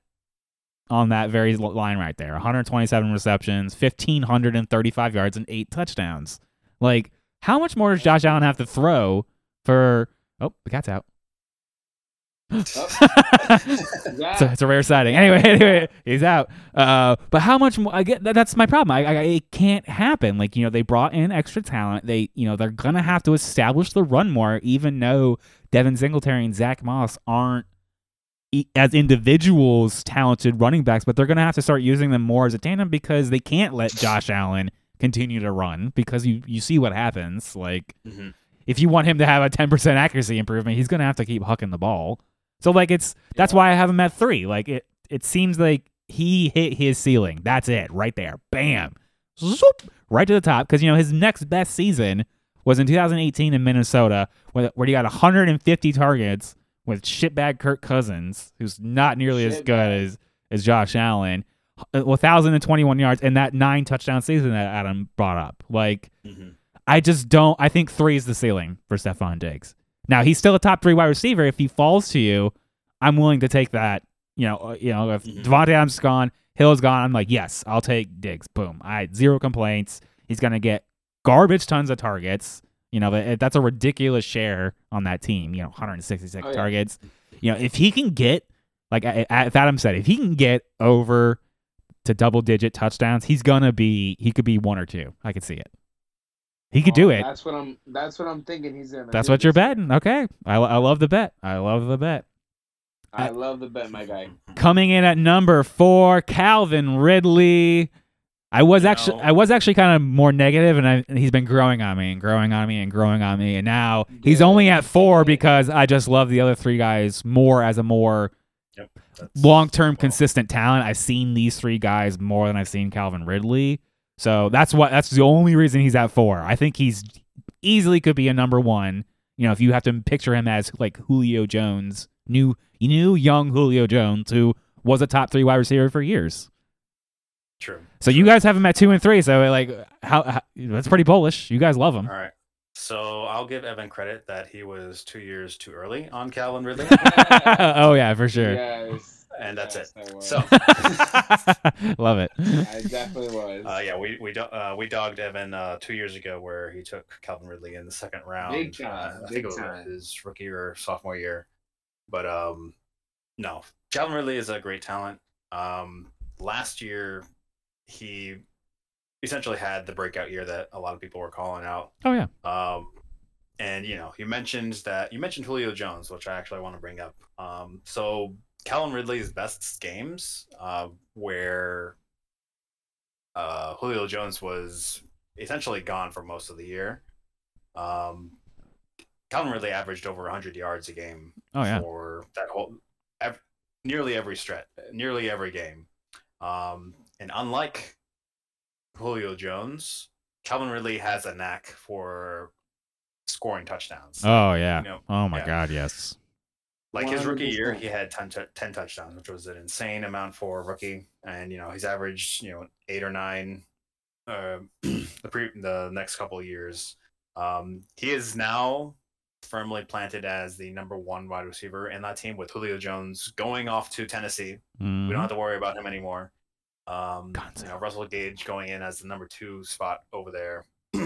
on that very line right there. 127 receptions, 1535 yards, and eight touchdowns. Like, how much more does Josh Allen have to throw for? Oh, the cat's out. So it's a rare sighting. Anyway, anyway, he's out. Uh, but how much more? I get that, that's my problem. I, I, it can't happen. Like you know, they brought in extra talent. They you know they're gonna have to establish the run more, even though Devin Singletary and Zach Moss aren't as individuals talented running backs, but they're gonna have to start using them more as a tandem because they can't let Josh Allen continue to run because you you see what happens. Like Mhm. if you want him to have a 10% accuracy improvement, he's going to have to keep hucking the ball. So like it's that's why I have him at 3. Like it it seems like he hit his ceiling. That's it, right there. Bam. Zoop, right to the top cuz you know his next best season was in 2018 in Minnesota where, where he got 150 targets with shitbag Kirk Cousins, who's not nearly as good as as Josh Allen. 1021 yards and that nine touchdown season that Adam brought up. Like Mhm. I just don't. I think three is the ceiling for Stefon Diggs. Now he's still a top three wide receiver. If he falls to you, I'm willing to take that. You know, uh, you know, if Mhm. Davante Adams is gone, Hill's gone, I'm like, yes, I'll take Diggs. Boom. I zero complaints. He's gonna get garbage tons of targets. You know, that- that's a ridiculous share on that team. You know, 166 Oh, yeah. targets. You know, if he can get like if Adam said, if he can get over to double digit touchdowns, he's gonna be. He could be one or two. I could see it. He could do Oh, it. That's what I'm. That's what I'm thinking. He's gonna. That's do what you're this year. betting. Okay. I, I love the bet. I love the bet. I love the bet, my guy. Coming in at number four, Calvin Ridley. I was You actually know- I was actually kind of more negative, and, I, and he's been growing on me and growing on me and growing on me, and now he's only at four because I just love the other three guys more as a more That's- long term well, consistent talent. I've seen these three guys more than I've seen Calvin Ridley. So that's what that's the only reason he's at four. I think he's easily could be a number one. You know, if you have to picture him as like Julio Jones, new new young Julio Jones, who was a top three wide receiver for years. True. So you guys have him at two and three. So like, how, how that's pretty bullish. You guys love him. All right. So I'll give Evan credit that he was two years too early on Calvin Ridley, oh yeah, for sure. Yes. And that's yes, it. I. So, love it. I definitely was. uh, yeah, we we do, uh, we dogged Evan uh, two years ago where he took Calvin Ridley in the second round. Big time, Uh, I big think it was time. his rookie or sophomore year, but um, no, Calvin Ridley is a great talent. Um, last year, he essentially had the breakout year that a lot of people were calling out. Oh yeah. Um, and you know, you mentioned that you mentioned Julio Jones, which I actually want to bring up. Um, so Calvin Ridley's best games, uh, where uh, Julio Jones was essentially gone for most of the year. Um, Calvin Ridley averaged over 100 yards a game Oh yeah. for that whole ev- nearly every stretch, nearly every game. Um, and unlike Julio Jones, Calvin Ridley has a knack for scoring touchdowns. Oh yeah. You know, oh my yeah. God. Yes. Like his rookie year, he had 10, tou- 10 touchdowns, which was an insane amount for a rookie. And you know, he's averaged you know eight or nine uh, the pre- the next couple of years. Um, he is now firmly planted as the number one wide receiver in that team with Julio Jones going off to Tennessee. We Mhm. don't have to worry about him anymore. Um, you know, Russell Gage going in as the number two spot over there.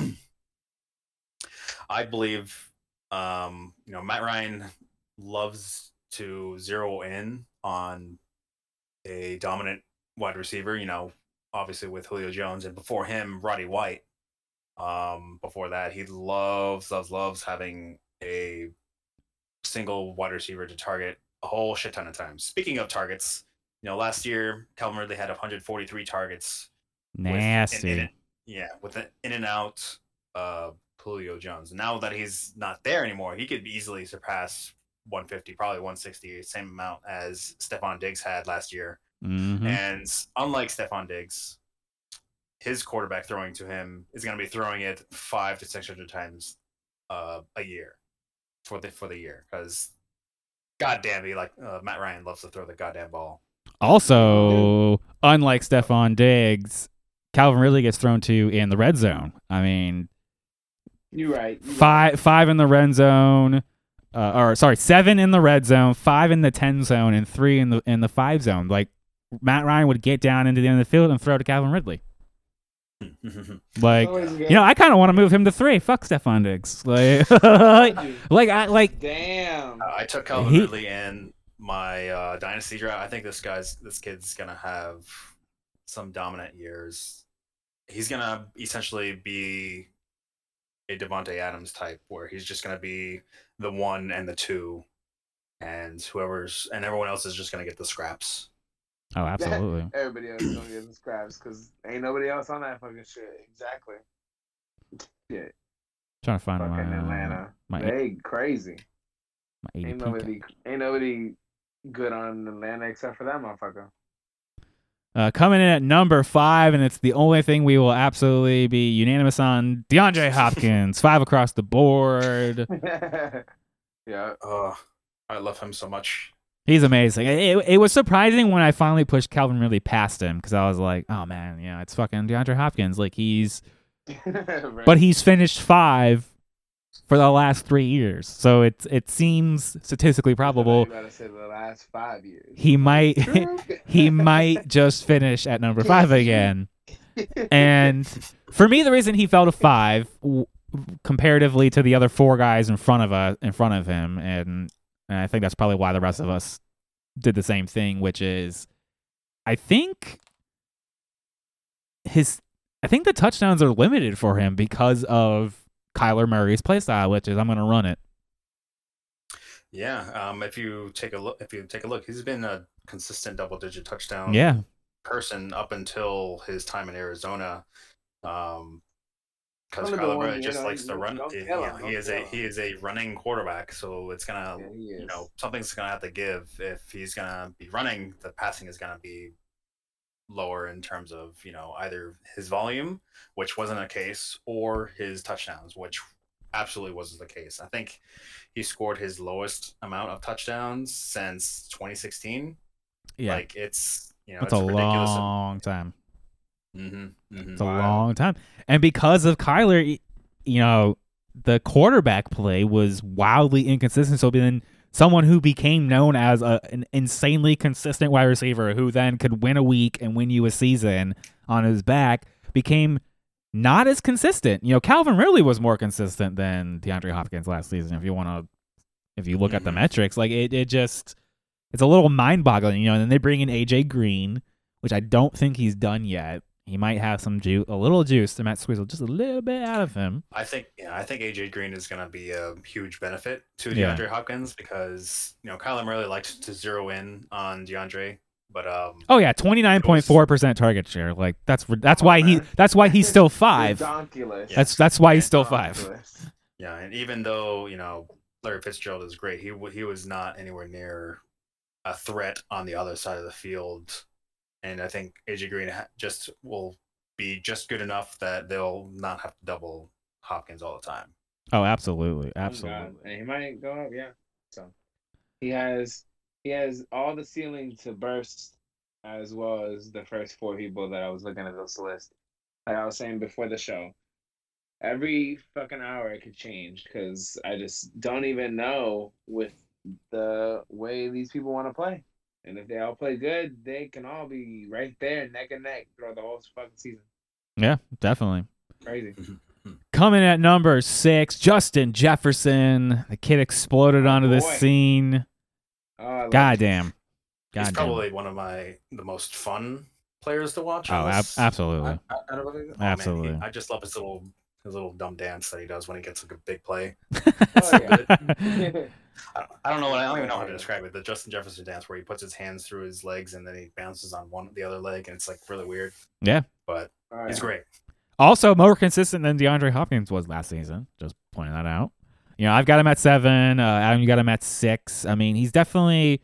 I believe, um, you know, Matt Ryan loves to zero in on a dominant wide receiver. You know, obviously with Julio Jones, and before him, Roddy White. Um, before that, he loves, loves, loves having a single wide receiver to target a whole shit ton of times. Speaking of targets, you know, last year Calvin Ridley had 143 targets. with an Nasty. yeah, with an in and out uh, Julio Jones. Now that he's not there anymore, he could easily surpass 150, probably 160, same amount as Stefon Diggs had last year. Mhm. And unlike Stefon Diggs, his quarterback throwing to him is going to be throwing it five to six hundred times uh, a year for the for the year because goddamn, he like uh, Matt Ryan loves to throw the goddamn ball. Also, unlike Stefon Diggs, Calvin Ridley gets thrown to in the red zone. I mean, You right. you right. five five in the red zone, uh, or sorry, seven in the red zone, five in the ten zone, and three in the in the five zone. Like Matt Ryan would get down into the end of the field and throw to Calvin Ridley. Like you know, I kind of want to move him to three. Fuck Stefon Diggs. Like, like I like Damn. Uh, I took Calvin He- Ridley in my uh, dynasty draft. I think this guy's this kid's gonna have some dominant years. He's gonna essentially be a Davante Adams type, where he's just gonna be the one and the two, and whoever's and everyone else is just gonna get the scraps. oh, absolutely. Everybody else gonna get the scraps because ain't nobody else on that fucking shit. Exactly. Shit. trying to find my Fucking uh, Atlanta. my, They crazy. my Ain't ADP. nobody ain't nobody good on Atlanta except for that motherfucker. Uh, coming in at number five, and it's the only thing we will absolutely be unanimous on. DeAndre Hopkins, five across the board. yeah. Oh, I love him so much. He's amazing. It, it was surprising when I finally pushed Calvin Ridley past him because I was like, oh man, yeah, it's fucking DeAndre Hopkins. Like he's, Right. but he's finished five for the last three years, so it it seems statistically probable You gotta say the last five years. he might he might just finish at number five again. And for me, the reason he fell to five, w- comparatively to the other four guys in front of us, in front of him, and, and I think that's probably why the rest of us did the same thing, which is, I think his, I think the touchdowns are limited for him because of Kyler Murray's playstyle, which is I'm going to run it. Yeah, um, if you take a look, if you take a look, he's been a consistent double-digit touchdown Yeah, person up until his time in Arizona. Um, because One of the Kyler Murray just know, likes to run. don't you tell know, him, he is a tell he is a running quarterback, so it's gonna Yeah, you know something's gonna have to give if he's gonna be running. The passing is gonna be lower in terms of you know either his volume, which wasn't a case, or his touchdowns, which absolutely wasn't the case. I think he scored his lowest amount of touchdowns since 2016. yeah, Like it's you know it's a ridiculous. long time. hmm hmm It's a Wow. long time. And because of Kyler, you know, the quarterback play was wildly inconsistent. So then someone who became known as a, an insanely consistent wide receiver who then could win a week and win you a season on his back became not as consistent. You know, Calvin Ridley was more consistent than DeAndre Hopkins last season. If you want to, if you look at the Mhm. metrics, like it, it just, it's a little mind boggling, you know. And then they bring in AJ Green, which I don't think he's done yet. He might have some juice, a little juice to Matt Squeezle, just a little bit out of him. I think yeah, I think AJ Green is going to be a huge benefit to Yeah. DeAndre Hopkins because you know Kyler Murray liked to zero in on DeAndre, but um, Oh yeah, twenty nine point four percent target share. Like that's that's why he that's why he's still five. Redonkulous. That's that's why he's still five. Yeah, and even though you know Larry Fitzgerald is great, he he was not anywhere near a threat on the other side of the field, and I think AJ Green just will be just good enough that they'll not have to double Hopkins all the time. Oh, absolutely, Oh, absolutely. And he might go up, yeah. So He has he has all the ceiling to burst, as well as the first four people that I was looking at this list. Like I was saying before the show, every fucking hour it could change because I just don't even know with the way these people want to play. And if they all play good, they can all be right there, neck and neck, throughout the whole fucking season. Yeah, definitely. Crazy. Coming at number six, Justin Jefferson. The kid exploded oh, onto the boy. scene. Oh, I love Goddamn. He's Goddamn. probably one of my the most fun players to watch. Oh, ab- absolutely. I, I, I don't- oh, man, he- Absolutely. I just love his little his little dumb dance that he does when he gets like a big play. Oh, yeah. I don't, I don't know what I don't even know how to describe it. The Justin Jefferson dance where he puts his hands through his legs and then he bounces on one the other leg and it's like really weird. Yeah. but All he's great. Also, more consistent than DeAndre Hopkins was last season. Just pointing that out. You know, I've got him at seven. Uh, Adam, you got him at six. I mean, he's definitely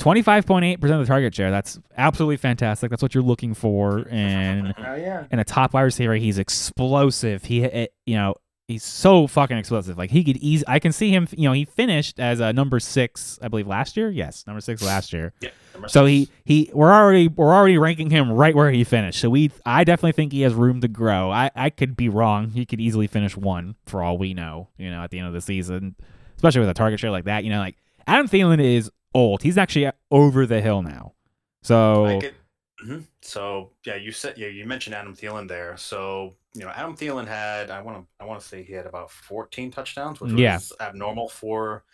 25.8% of the target share. That's absolutely fantastic. That's what you're looking for. And Oh yeah. and a top wide receiver. He's explosive. He, it, you know, he's so fucking explosive. Like he could easy. I can see him. You know, he finished as a number six, I believe, last year. Yes, number six last year. Yeah. So six. he he we're already we're already ranking him right where he finished. So we I definitely think he has room to grow. I I could be wrong. He could easily finish one for all we know. You know, at the end of the season, especially with a target share like that. You know, like Adam Thielen is old. He's actually over the hill now. So I get- Mhm. So yeah, you said yeah, you mentioned Adam Thielen there. So you know, Adam Thielen had I want to I want to say he had about 14 touchdowns, which was abnormal for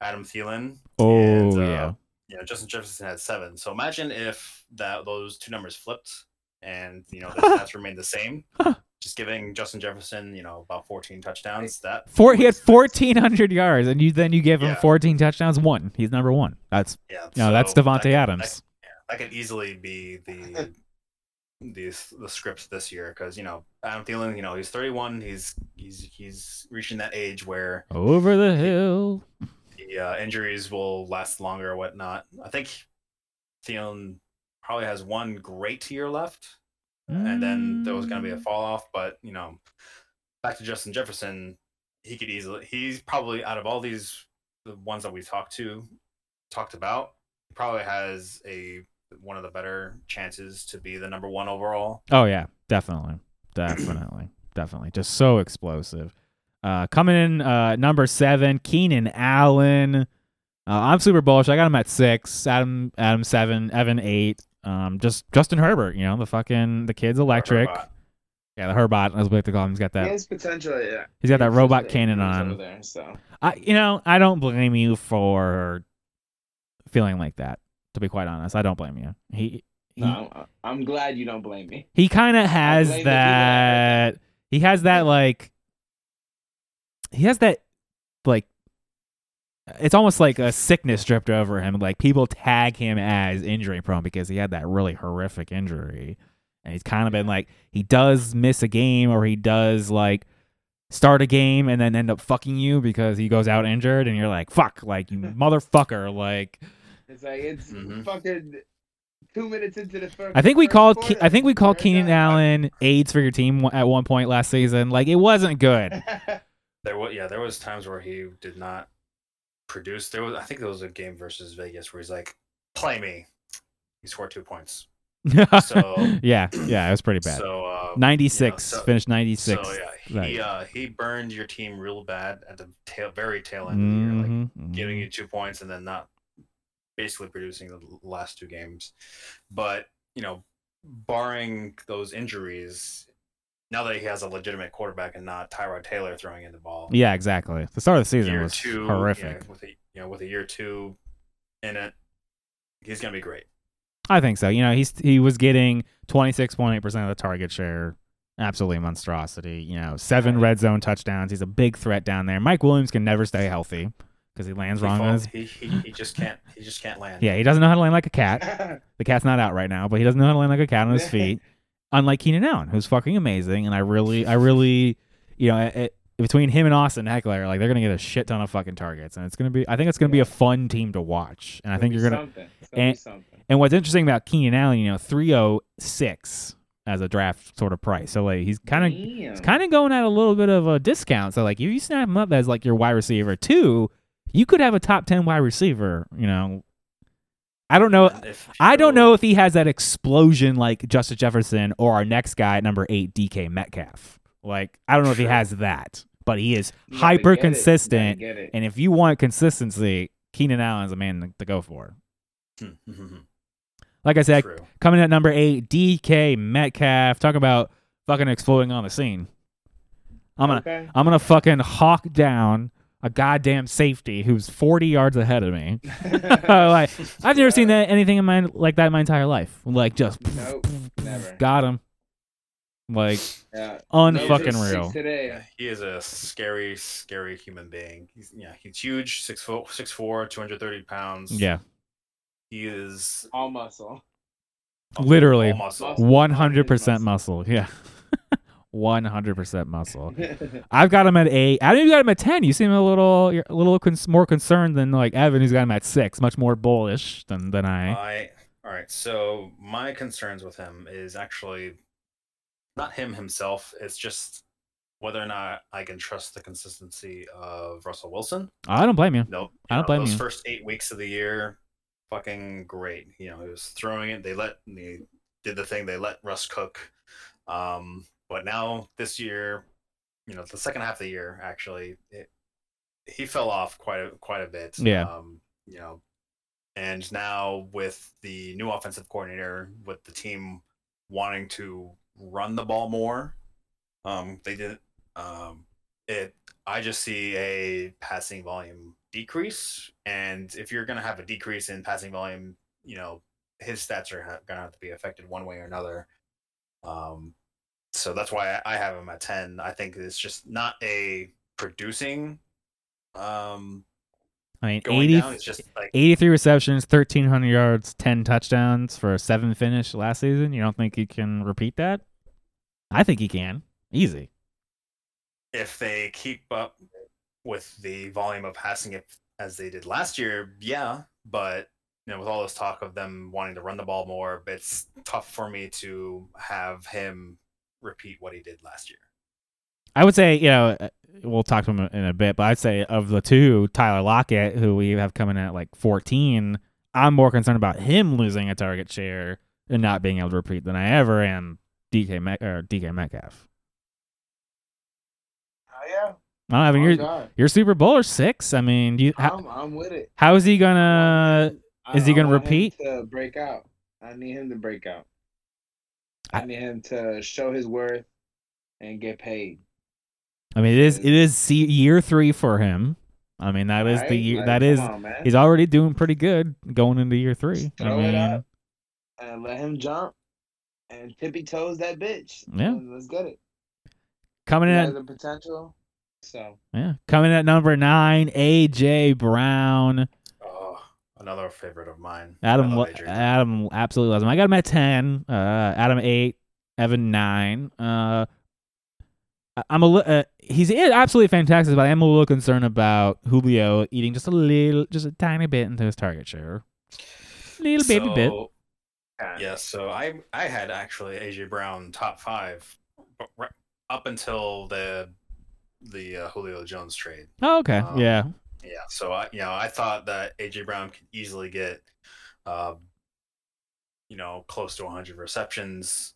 Adam Thielen. oh And, uh, yeah. You know, Justin Jefferson had seven. So imagine if that those two numbers flipped, and you know the stats remained the same. Just giving Justin Jefferson, you know, about 14 touchdowns. That Four, he had fourteen hundred yards, and you then you give him Yeah. fourteen touchdowns. One, he's number one. That's Yeah, No, know that's Davante Adams. That, yeah, that could easily be the the the script this year because you know Adam Thielen, you know he's 31, he's he's he's reaching that age where Over the hill. the uh, injuries will last longer or whatnot. I think Thielen probably has one great year left, and then there was going to be a Mm. fall off. But you know, back to Justin Jefferson, he could easily. He's probably out of all these the ones that we talked to talked about, probably has a one of the better chances to be the number one overall. Oh yeah, definitely, definitely, definitely. Just so explosive. Uh, coming in uh, number seven, Keenan Allen. Uh, I'm super bullish. I got him at six. Adam, Adam seven. Evan eight. Um, just Justin Herbert. You know the fucking the kid's electric. Herbert. Yeah, the Herbot, as we like to call him. He's got He that. has potential. Yeah. He's got that He has robot cannon on. there. So I, you know, I don't blame you for feeling like that. To be quite honest, I don't blame you. He he, no, I'm, glad you don't blame me. he kind of has blame the people that that. He has that like. He has that, like. It's almost like a sickness dripped over him. Like people tag him as injury prone because he had that really horrific injury, and he's kind of been like he does miss a game or he does like start a game and then end up fucking you because he goes out injured, and you're like fuck, like you motherfucker, like. It's like it's Mhm. fucking two minutes into the first. I think we called. Ke- I think we called Keenan done. Allen AIDS for your team at one point last season. Like it wasn't good. There was yeah, there was times where he did not produce. There was I think there was a game versus Vegas where he's like, "Play me." He scored two points. So yeah, yeah, it was pretty bad. So uh, ninety six, so- finished ninety six. So yeah, he Right. uh, he burned your team real bad at the tail, very tail end of the year, like Mhm, giving mhm. you two points and then not basically producing the last two games. But you know, barring those injuries, now that he has a legitimate quarterback and not Tyrod Taylor throwing in the ball, yeah, exactly. The start of the season year was two, horrific. yeah, with a you know with a year two in it, he's gonna be great. I think so. You know, he's he was getting twenty six point eight percent of the target share. Absolutely monstrosity. You know, seven red zone touchdowns. He's a big threat down there. Mike Williams can never stay healthy because he lands He, wrong on falls- his. he, he, he just can't he just can't land. Yeah, he doesn't know how to land like a cat. The cat's not out right now, but he doesn't know how to land like a cat on his feet. Unlike Keenan Allen, who's fucking amazing, and I really, I really, you know, it, between him and Austin Ekeler, like they're gonna get a shit ton of fucking targets, and it's gonna be, I think it's gonna be a fun team to watch, and I think you're gonna. Something. It's gonna and- be something. And what's interesting about Keenan Allen, you know, three oh six as a draft sort of price, so like he's kind of, he's kind of going at a little bit of a discount. So like if you snap him up as like your wide receiver two, you could have a top ten wide receiver. You know, I don't know. If I don't know if he has that explosion like Justin Jefferson or our next guy at number eight, DK Metcalf. Like I don't know if he has that, but he is hyper get it. You gotta consistent. And if you want consistency, Keenan Allen's a man to, go for. Hmm. Like I said, True. coming at number eight, DK Metcalf. Talk about fucking exploding on the scene. I'm gonna Okay. I'm gonna fucking hawk down a goddamn safety who's 40 yards ahead of me. like I've never seen that anything in my like that in my entire life. Like just Nope, never. got him. Like Yeah. unfucking No, real. Today. He is a scary, scary human being. He's yeah, he's huge, six foot, six four, two hundred thirty pounds. Yeah, he is All muscle. literally all muscle. Muscle. 100% muscle. Yeah. 100% muscle. I've got him at eight. I don't even got him at ten. You seem a little, you're a little cons- more concerned than like Evan, who's got him at six, much more bullish than than I. I all right. So my concerns with him is actually not him himself. It's just whether or not I can trust the consistency of Russell Wilson. I don't blame you. Nope. I don't blame those you. first eight weeks of the year, fucking great. You know, he was throwing it. They let they did the thing. They let Russ cook. Um, but now this year, you know, the second half of the year actually, it, he fell off quite a quite a bit. Yeah. Um, you know, and now with the new offensive coordinator, with the team wanting to run the ball more, um, they did. Um, it I just see a passing volume decrease, and if you're going to have a decrease in passing volume, you know his stats are ha- going to have to be affected one way or another. Um, so that's why I have him at ten. I think it's just not a producing um I mean, going 80, down. It's just like 83 receptions, 1,300 yards, 10 touchdowns for a seven finish last season. You don't think he can repeat that? I think he can. Easy. if they keep up with the volume of passing it as they did last year, yeah. But you know, with all this talk of them wanting to run the ball more, it's tough for me to have him repeat what he did last year. I would say, you know, uh, we'll talk to him in a bit, but I'd say of the two, Tyler Lockett, who we have coming in at like 14, I'm more concerned about him losing a target share and not being able to repeat than I ever am DK Met- or DK Metcalf. Oh yeah. I don't have Oh, you're God. you're Super Bowl or six. I mean, do you, how, I'm, I'm with it. how is he gonna? I- is he gonna repeat? To break out. I need him to break out. I- I need him to show his worth and get paid. I mean, it is it is year three for him. I mean, that is the Right? year. Like, that is on, he's already doing pretty good going into year three. I Throw it mean, up. and let him jump and tippy toes that bitch. Yeah. Let's- get it. coming He in at the potential. So yeah, coming at number nine, AJ Brown. Another favorite of mine. Adam, lo- Adam absolutely loves him. I got him at ten. Uh, Adam eight, Evan nine. Uh, I- I'm a li- uh, he's absolutely fantastic, but I am a little concerned about Julio eating just a little, just a tiny bit into his target share, little baby bit. So, Yeah, so I I had actually AJ Brown top five, but ri- up until the the uh, Julio Jones trade. Oh, okay, um, yeah, Yeah, so I you know I thought that AJ Brown could easily get, uh, you know, close to 100 receptions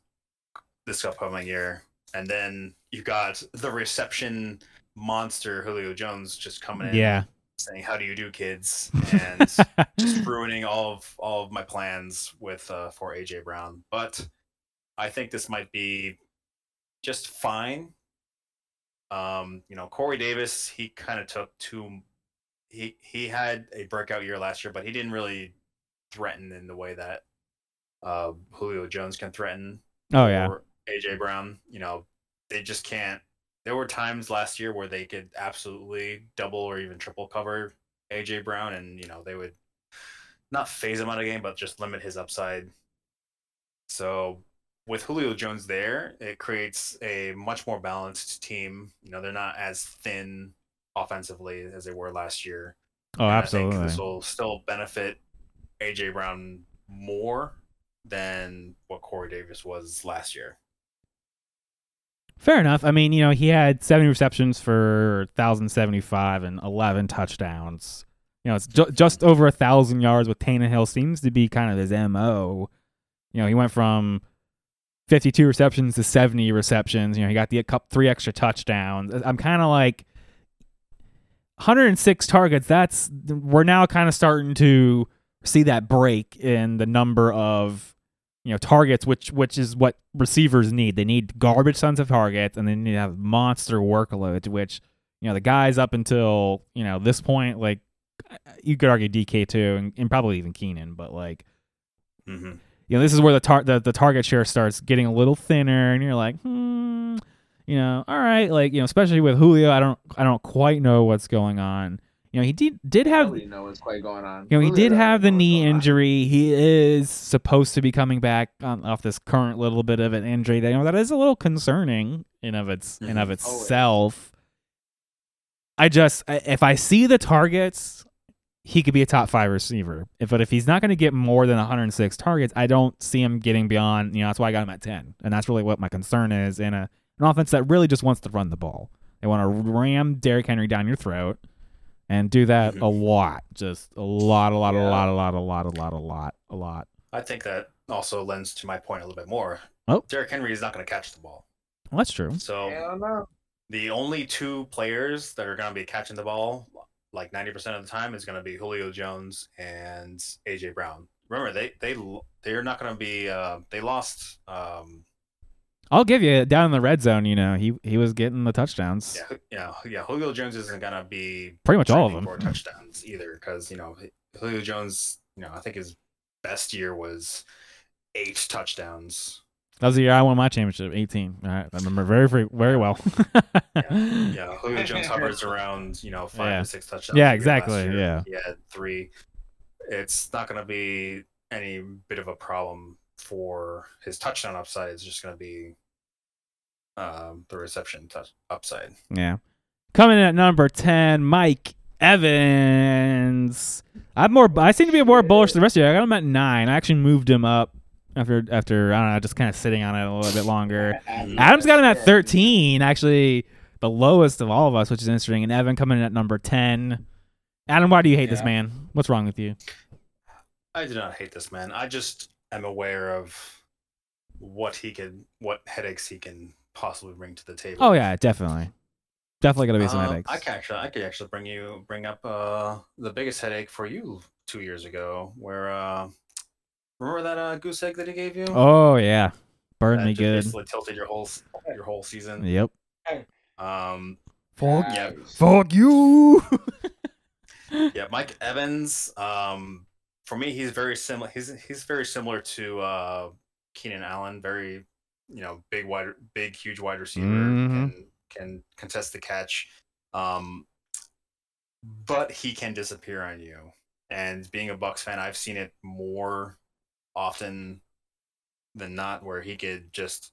this upcoming year, and then you got the reception monster Julio Jones just coming in, yeah. saying "How do you do, kids?" and just ruining all of all of my plans with uh, for AJ Brown. But I think this might be just fine. Um, you know, Corey Davis, he kind of took two. He he had a breakout year last year, but he didn't really threaten in the way that uh, Julio Jones can threaten. oh yeah, Or AJ Brown, you know, they just can't. There were times last year where they could absolutely double or even triple cover AJ Brown, and you know they would not phase him out of the game, but just limit his upside. So with Julio Jones there, it creates a much more balanced team. You know, they're not as thin offensively as they were last year. oh And I absolutely. think this will still benefit AJ Brown more than what Corey Davis was last year. Fair enough. I mean, you know, he had 70 receptions for 1,075 and 11 touchdowns. You know, it's ju- just over a thousand yards with Tannehill seems to be kind of his mo. You know, he went from 52 receptions to 70 receptions. You know, he got the cup three extra touchdowns. I'm kind of like 106 targets. That's we're now kind of starting to see that break in the number of you know targets, which which is what receivers need. They need garbage tons of targets, and they need to have monster workloads. Which you know the guys up until you know this point, like you could argue DK too, and, and probably even Keenan, but like Mm-hmm. you know, this is where the tar- the, the target share starts getting a little thinner, and you're like, hmm, you know, all right, like you know, especially with Julio, I don't I don't quite know what's going on. You know, he did did have Really know what's quite going on. you know he did have the knee going on. injury. He is supposed to be coming back on, off this current little bit of an injury. That you know that is a little concerning in of its in of itself. I just if I see the targets, he could be a top five receiver. If, but if he's not going to get more than 106 targets, I don't see him getting beyond. You know, that's why I got him at 10, and that's really what my concern is in a an offense that really just wants to run the ball. They want to ram Derrick Henry down your throat and do that a lot, just a lot, a lot, a lot, a lot, a lot, a lot, a lot, a lot. I think that also lends to my point a little bit more. Oh. Derrick Henry is not going to catch the ball. Well, that's true. So Hell no. the only two players that are going to be catching the ball like 90% of the time is going to be Julio Jones and AJ Brown. Remember they they they're not going to be uh they lost um I'll give you down in the red zone. You know, he he was getting the touchdowns. yeah, yeah, yeah, Julio Jones isn't going to be Pretty much all of them. for touchdowns either cuz you know Julio Jones, you know, I think his best year was 8 touchdowns. That was the year I won my championship, 18. All right, I remember very, very, very well. Yeah, Julio Jones hovers around, you know, five Yeah. to six touchdowns. Yeah, a year last exactly, yeah. He had three. It's not going to be any bit of a problem for his touchdown upside. is just going to be um, the reception touch upside. Yeah. Coming in at number 10, Mike Evans. I'm more I seem to be more bullish than the rest of you. I got him at 9. I actually moved him up after after I don't know, just kind of sitting on it a little bit longer. Adam's got him at 13, actually the lowest of all of us, which is interesting. And Evan coming in at number 10. Adam, why do you hate this man? What's wrong with you? I do not hate this man. I just am aware of what he can, what headaches he can possibly bring to the table. Oh yeah, definitely. Definitely gonna be some Um, headaches. I can actually, I could actually bring you, bring up uh, the biggest headache for you two years ago, where uh, remember that uh, goose egg that he gave you? Oh yeah. Burned that me good. basically tilted your whole, your whole season. Yep. Um, Fuck Yeah. Fuck you. yeah, Mike Evans. Um, for me, he's very similar. He's he's very similar to uh, Keenan Allen. Very, you know, big wide, big huge wide receiver. Mhm. Can can contest the catch. Um, but he can disappear on you. And being a Bucs fan, I've seen it more often than not, where he could just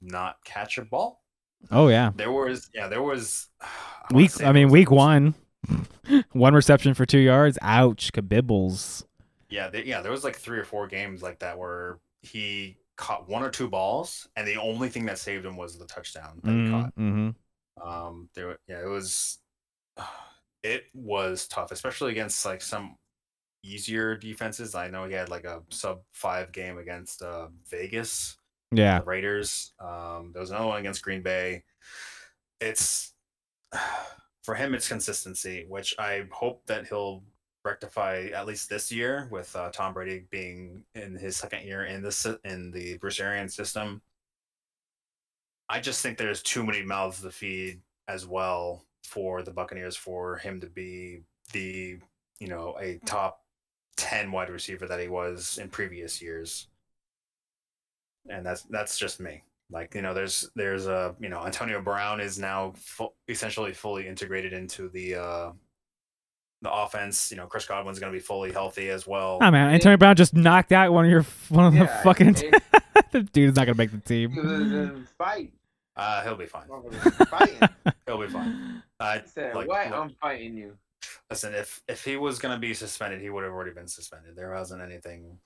not catch a ball. oh yeah. There was, yeah, there was. I Week I mean was week one. One reception for two yards. Ouch, kabibbles. Yeah, they, yeah, there was like three or four games like that where he caught one or two balls, and the only thing that saved him was the touchdown that he caught. Mm-hmm. Um, there, yeah, it was, it was tough, especially against like some easier defenses. I know he had like a sub five game against uh, Vegas, Yeah. the Raiders. Um, there was another one against Green Bay. It's for him, it's consistency, which I hope that he'll rectify at least this year with uh, Tom Brady being in his second year in the in the Bruce Arians system. I just think there's too many mouths to feed as well for the Buccaneers for him to be the you know a top 10 wide receiver that he was in previous years and that's that's just me like you know there's there's a you know antonio brown is now fu- essentially fully integrated into the uh the offense you know chris godwin's going to be fully healthy as well Oh man, Antonio Brown just knocked out one of your one of the fucking. it- the dude's not gonna make the team. was in fight. uh he'll be fine he'll be fine uh, I said, Like, what? look- I'm fighting you. listen if if he was going to be suspended he would have already been suspended there wasn't anything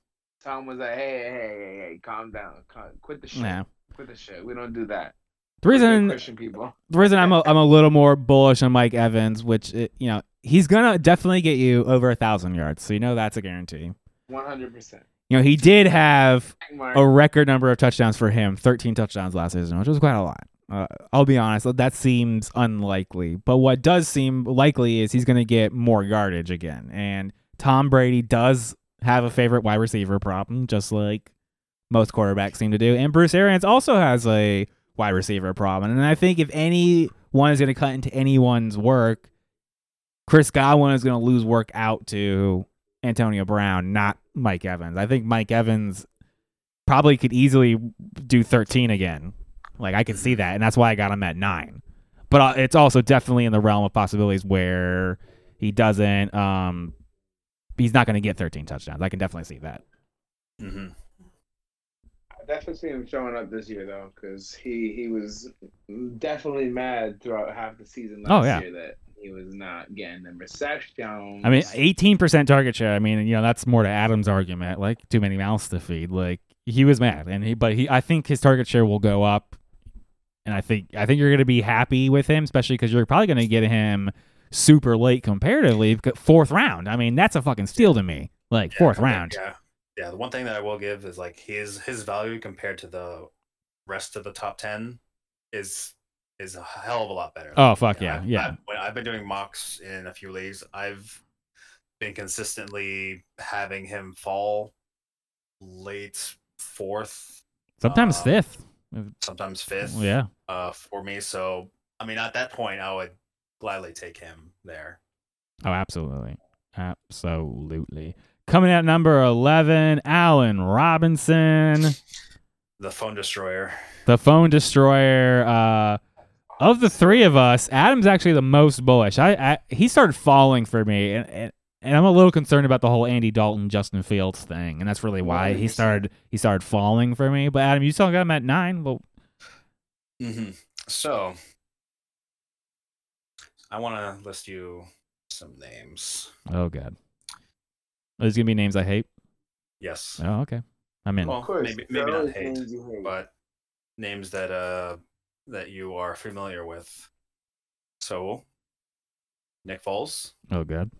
Tom was like, hey, hey, hey, hey, calm down. Calm, quit the shit. Yeah. Quit the shit. We don't do that. The reason Christian people. the reason I'm a, I'm a little more bullish on Mike Evans, which it, you know he's gonna definitely get you over a thousand yards, so you know that's a guarantee. One hundred percent. You know he did have a record number of touchdowns for him, 13 touchdowns last season, which was quite a lot. Uh, I'll be honest, that seems unlikely. But what does seem likely is he's going to get more yardage again. And Tom Brady does have a favorite wide receiver problem, just like most quarterbacks seem to do. And Bruce Arians also has a wide receiver problem. And I think if anyone is going to cut into anyone's work, Chris Godwin is going to lose work out to Antonio Brown, not Mike Evans. I think Mike Evans probably could easily do 13 again. Like I can see that, and that's why I got him at nine. But uh, it's also definitely in the realm of possibilities where he doesn't. Um, he's not going to get 13 touchdowns. I can definitely see that. Mm-hmm. Definitely see him showing up this year though, because he he was definitely mad throughout half the season oh, last Oh, yeah. year that he was not getting the receptions. I mean, 18% target share. I mean, you know, that's more to Adam's argument. Like too many mouths to feed. Like he was mad, and he, but he, I think his target share will go up, and I think I think you're going to be happy with him, especially because you're probably going to get him super late comparatively, fourth round. I mean, that's a fucking steal to me. Like Yeah, fourth round. Yeah, yeah. The one thing that I will give is like his his value compared to the rest of the top ten is is a hell of a lot better. Oh fuck yeah, I've- yeah. I've, when I've been doing mocks in a few leagues. I've been consistently having him fall late fourth, Sometimes um, fifth. sometimes fifth. Yeah. Uh, for me. So I mean, at that point, I would gladly take him there. Oh, absolutely. Absolutely. Coming at number 11, Allen Robinson, The phone destroyer. the phone destroyer. Uh, of the three of us, Adam's actually the most bullish. I, I he started falling for me, and, and and I'm a little concerned about the whole Andy Dalton, Justin Fields thing, and that's really why he started he started falling for me. But Adam, you still got him at nine. Well, hmm So, I want to list you some names. oh god, there's gonna be names I hate. Yes. Oh, okay, I'm in. Well, of course, maybe maybe not hate, names hate. but names that uh that you are familiar with. So, Nick Foles, Oh god.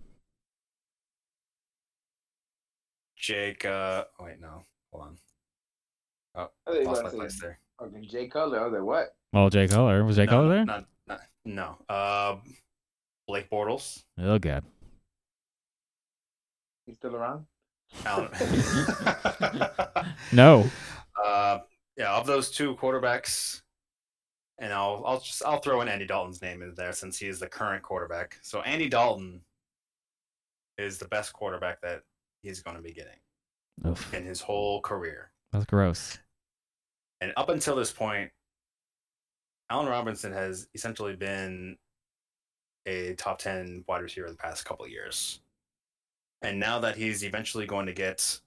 Jake. Uh, oh, wait, no, hold on. I thought you Lost my place there. fucking Jay Cutler. I was like, what? Well, Jay Cutler was Jay no, Cutler there. Not, not, no. Uh, Blake Bortles. Oh god. He's still around? Alan- No. Uh, yeah, of those two quarterbacks, and I'll I'll just I'll throw in Andy Dalton's name in there since he is the current quarterback. So Andy Dalton is the best quarterback that he's going to be getting Oof, in his whole career. that's gross. And up until this point, Allen Robinson has essentially been a top 10 wide receiver in the past couple of years. And now that he's eventually going to get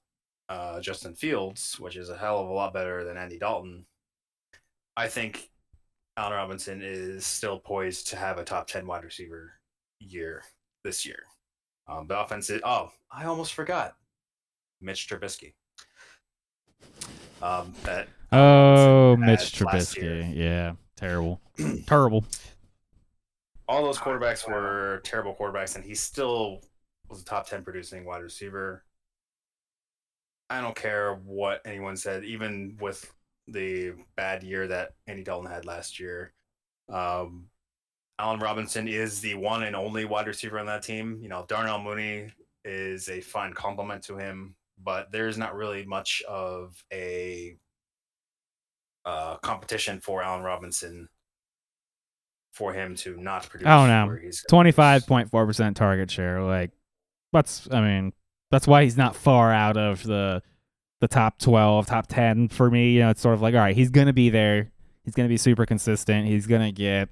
uh, Justin Fields, which is a hell of a lot better than Andy Dalton, I think Allen Robinson is still poised to have a top 10 wide receiver year this year. Um, the offense is, oh, I almost forgot Mitch Trubisky. Um, that Oh, Mitch. Trubisky. Yeah, terrible, terrible. all those quarterbacks were terrible quarterbacks, and he still was a top 10 producing wide receiver. I don't care what anyone said, even with the bad year that Andy Dalton had last year. Um, Allen Robinson is the one and only wide receiver on that team. You know, Darnell Mooney is a fine compliment to him, but there's not really much of a uh, competition for Allen Robinson for him to not produce. Oh, no. where he's gonna Twenty five point four percent target share. Like, that's. I mean, that's why he's not far out of the the top twelve, top ten for me. You know, it's sort of like, all right, he's gonna be there. He's gonna be super consistent. He's gonna get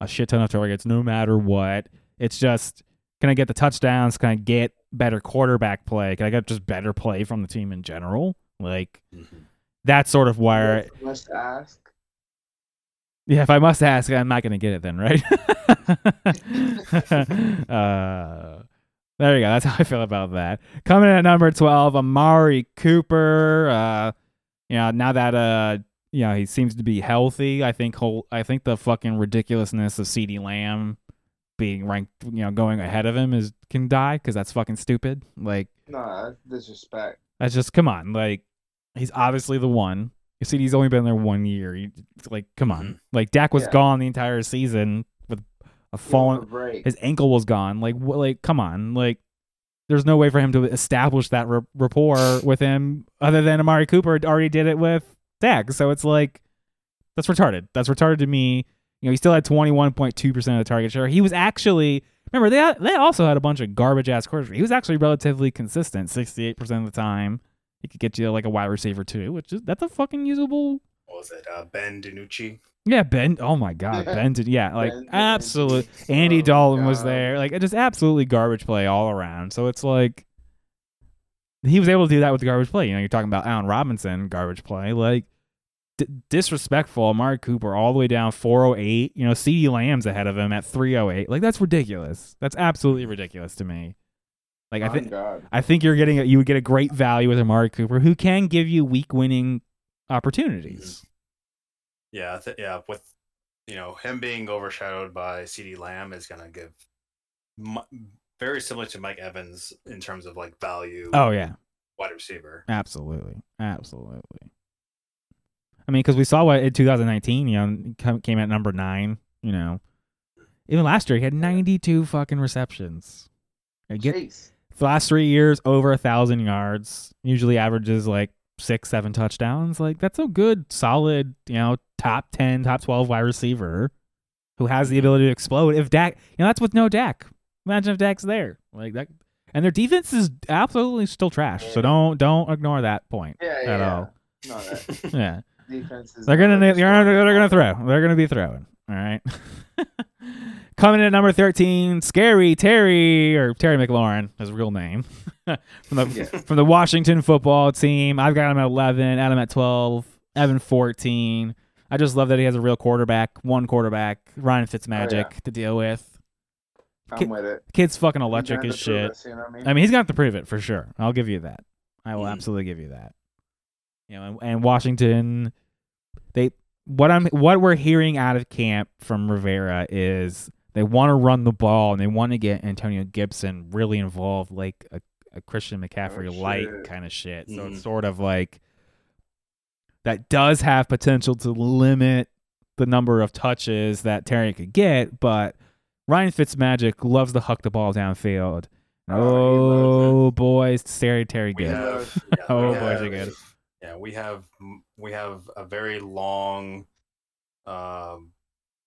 a shit ton of targets no matter what. It's just, can I get the touchdowns? Can I get better quarterback play? Can I get just better play from the team in general? Like, Mhm. that's sort of where I Must ask. Yeah, if I must ask, I'm not going to get it then, right? uh, there you go. That's how I feel about that. Coming in at number 12, Amari Cooper. Uh, you know, now that uh, yeah, he seems to be healthy. I think whole, I think the fucking ridiculousness of CD Lamb being ranked, you know, going ahead of him is can die because that's fucking stupid. Like No, that's disrespect. that's just come on. Like he's obviously the one. You see, he's only been there one year. You, like, come on. Mhm. Like Dak was Yeah. gone the entire season a Give a fallen. break. His ankle was gone. Like, wh- like, come on. Like, there's no way for him to establish that r- rapport with him other than Amari Cooper already did it with Dak. So it's like, that's retarded. That's retarded to me. You know, he still had 21.2% of the target share. He was actually, remember, they, they also had a bunch of garbage ass quarterbacks. He was actually relatively consistent 68% of the time. He could get you like a wide receiver too, which is, that's a fucking usable What was it? Uh, ben DiNucci. Yeah, Ben. Oh my God, Ben did. Yeah, like Ben- absolute. Oh Andy my Dalton was there. Like it just absolutely garbage play all around. So it's like he was able to do that with the garbage play. You know, you're talking about Allen Robinson garbage play. Like d- disrespectful. Amari Cooper all the way down 408. You know, C.D. Lamb's ahead of him at 308. Like that's ridiculous. That's absolutely ridiculous to me. Like I think I think you're getting a, you would get a great value with Amari Cooper, who can give you week winning opportunities. Yeah, th- yeah. With you know him being overshadowed by C.D. Lamb is gonna give mu- very similar to Mike Evans in terms of like value. Oh yeah. wide receiver. Absolutely, absolutely. I mean, because we saw what in 2019, you know, came at number nine. You know, even last year he had 92 fucking receptions. I get Chase. the last three years over a thousand yards. Usually averages like six, seven touchdowns. Like that's a good, solid, you know, top 10, top 12 wide receiver who has the ability to explode. If Dak, you know, that's with no Dak. Imagine if Dak's there, like that. And their defense is absolutely still trash. So don't don't ignore that point Yeah, at all. No, that Yeah, defense is. they're gonna they're gonna, they're gonna throw. They're gonna be throwing. All right. Coming in at number thirteen, Scary Terry or Terry McLaurin, his real name, from the Yeah. from the Washington football team. I've got him at eleven, Adam at twelve, Evan fourteen. I just love that he has a real quarterback, one quarterback, Ryan Fitzmagic to deal with. I'm with it. Kid's fucking electric gonna as shit. us, you know I mean? I mean, he's got to prove it for sure. I'll give you that. I will Mhm. absolutely give you that. You know, and, and Washington, they what I'm what we're hearing out of camp from Rivera is they want to run the ball and they want to get Antonio Gibson really involved, like a, a Christian McCaffrey Oh, light kind of shit. So it's sort of like that does have potential to limit the number of touches that Terry could get, but Ryan Fitzmagic loves to huck the ball downfield. Oh, Oh, boys, Terry Terry good. have, yeah, Oh, boys are good. Yeah, we have we have a very long um,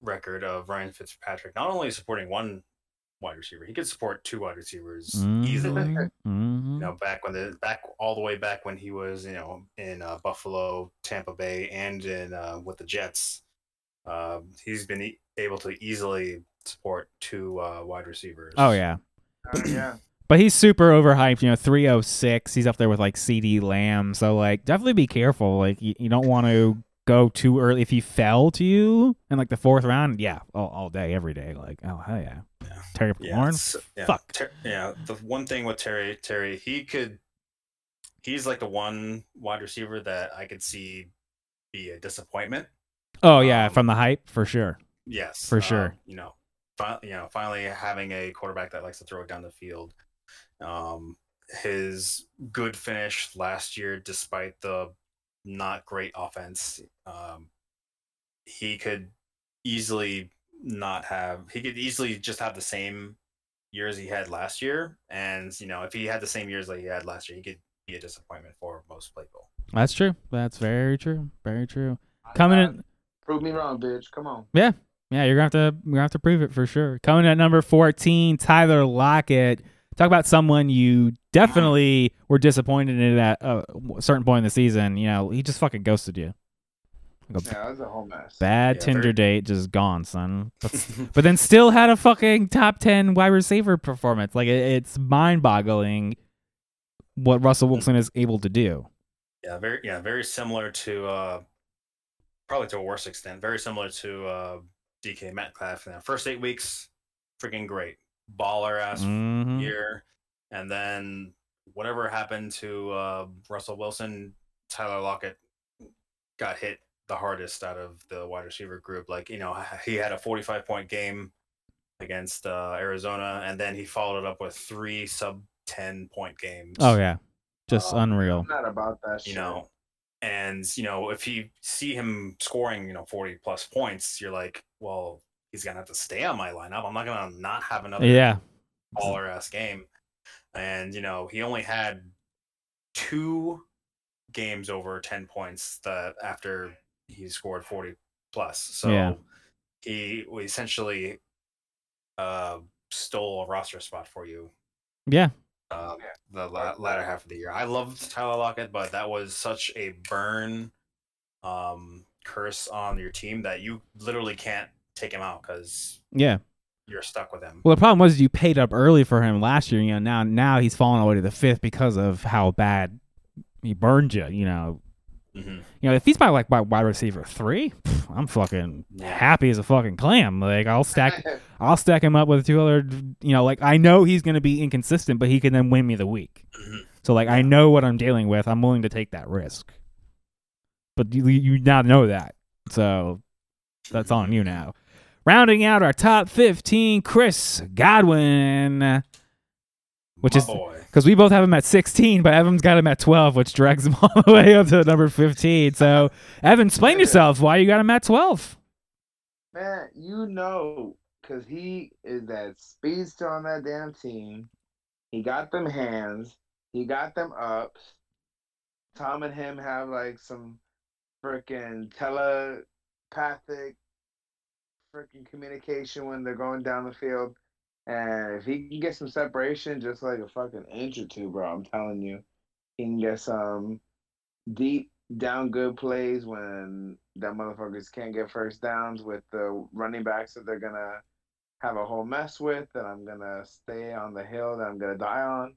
record of Ryan Fitzpatrick not only supporting one wide receiver, he could support two wide receivers easily. Mhm, mhm. You know, back when the back all the way back when he was, you know, in uh, Buffalo, Tampa Bay, and in uh, with the Jets, uh, he's been e- able to easily support two uh, wide receivers. Oh yeah, Oh, yeah. but he's super overhyped. You know, three oh six. He's up there with like C.D. Lamb. So like, definitely be careful. Like, you, you don't want to go too early. If he fell to you in like the fourth round, yeah, all, all day, every day. Like, oh hell yeah, Yeah. Terry Yeah, yeah, Fuck. Ter- yeah, the one thing with Terry, Terry, he could, he's like the one wide receiver that I could see be a disappointment. Oh yeah, Um, from the hype for sure. Yes, For uh, sure. You know, fi- you know, finally having a quarterback that likes to throw it down the field. Um, his good finish last year, despite the not great offense, um, he could easily not have. He could easily just have the same years he had last year, and you know, if he had the same years like he had last year, he could be a disappointment for most people. That's true. That's very true. Very true. Coming in. Prove me wrong, bitch. Come on. Yeah yeah, you're gonna have to you're gonna have to prove it for sure. Coming at number fourteen, Tyler Lockett. Talk about someone you definitely were disappointed in at a certain point in the season. You know, he just fucking ghosted you. Like a Yeah, that was a whole mess. bad Yeah, Tinder very- date, just gone, son. But, but then still had a fucking top ten wide receiver performance. Like it, it's mind boggling what Russell Wilson is able to do. Yeah, very yeah, very similar to uh probably to a worse extent, very similar to uh DK Metcalf in the first eight weeks, freaking great. Baller ass Mhm. year. And then whatever happened to uh Russell Wilson, Tyler Lockett got hit the hardest out of the wide receiver group. Like you know, he had a 45 point game against uh, Arizona, and then he followed it up with three sub 10 point games. Oh yeah, just Um, unreal. I'm not about that shit. you know and you know if you see him scoring you know 40 plus points you're like well he's gonna have to stay on my lineup i'm not gonna not have another Yeah, baller ass game and you know he only had two games over 10 points that after he scored 40 plus so Yeah. he essentially uh stole a roster spot for you yeah. um, the la- latter half of the year. I loved Tyler Lockett, but that was such a burn um, curse on your team that you literally can't take him out because Yeah. you're stuck with him. Well, the problem was you paid up early for him last year. You know, now now he's fallen away to the fifth because of how bad he burned you. You know, Mhm. you know if he's by like by wide receiver three, pff, I'm fucking happy as a fucking clam. Like I'll stack I'll stack him up with two other. You know, like I know he's gonna be inconsistent, but he can then win me the week. Mhm. So like I know what I'm dealing with. I'm willing to take that risk. But you you now know that. So that's on you now. Rounding out our top 15, Chris Godwin. Which My is because we both have him at 16, but Evan's got him at 12, which drags him all the way up to number 15. So, Evan, explain yourself why you got him at 12. Man, you know, because he is that speedster on that damn team. He got them hands. He got them ups. Tom and him have like some freaking telepathic freaking communication when they're going down the field. And if he can get some separation, just like a fucking inch or two, bro, I'm telling you, he can get some deep down good plays when that motherfuckers can't get first downs with the running backs that they're gonna have a whole mess with that I'm gonna stay on the hill that I'm gonna die on.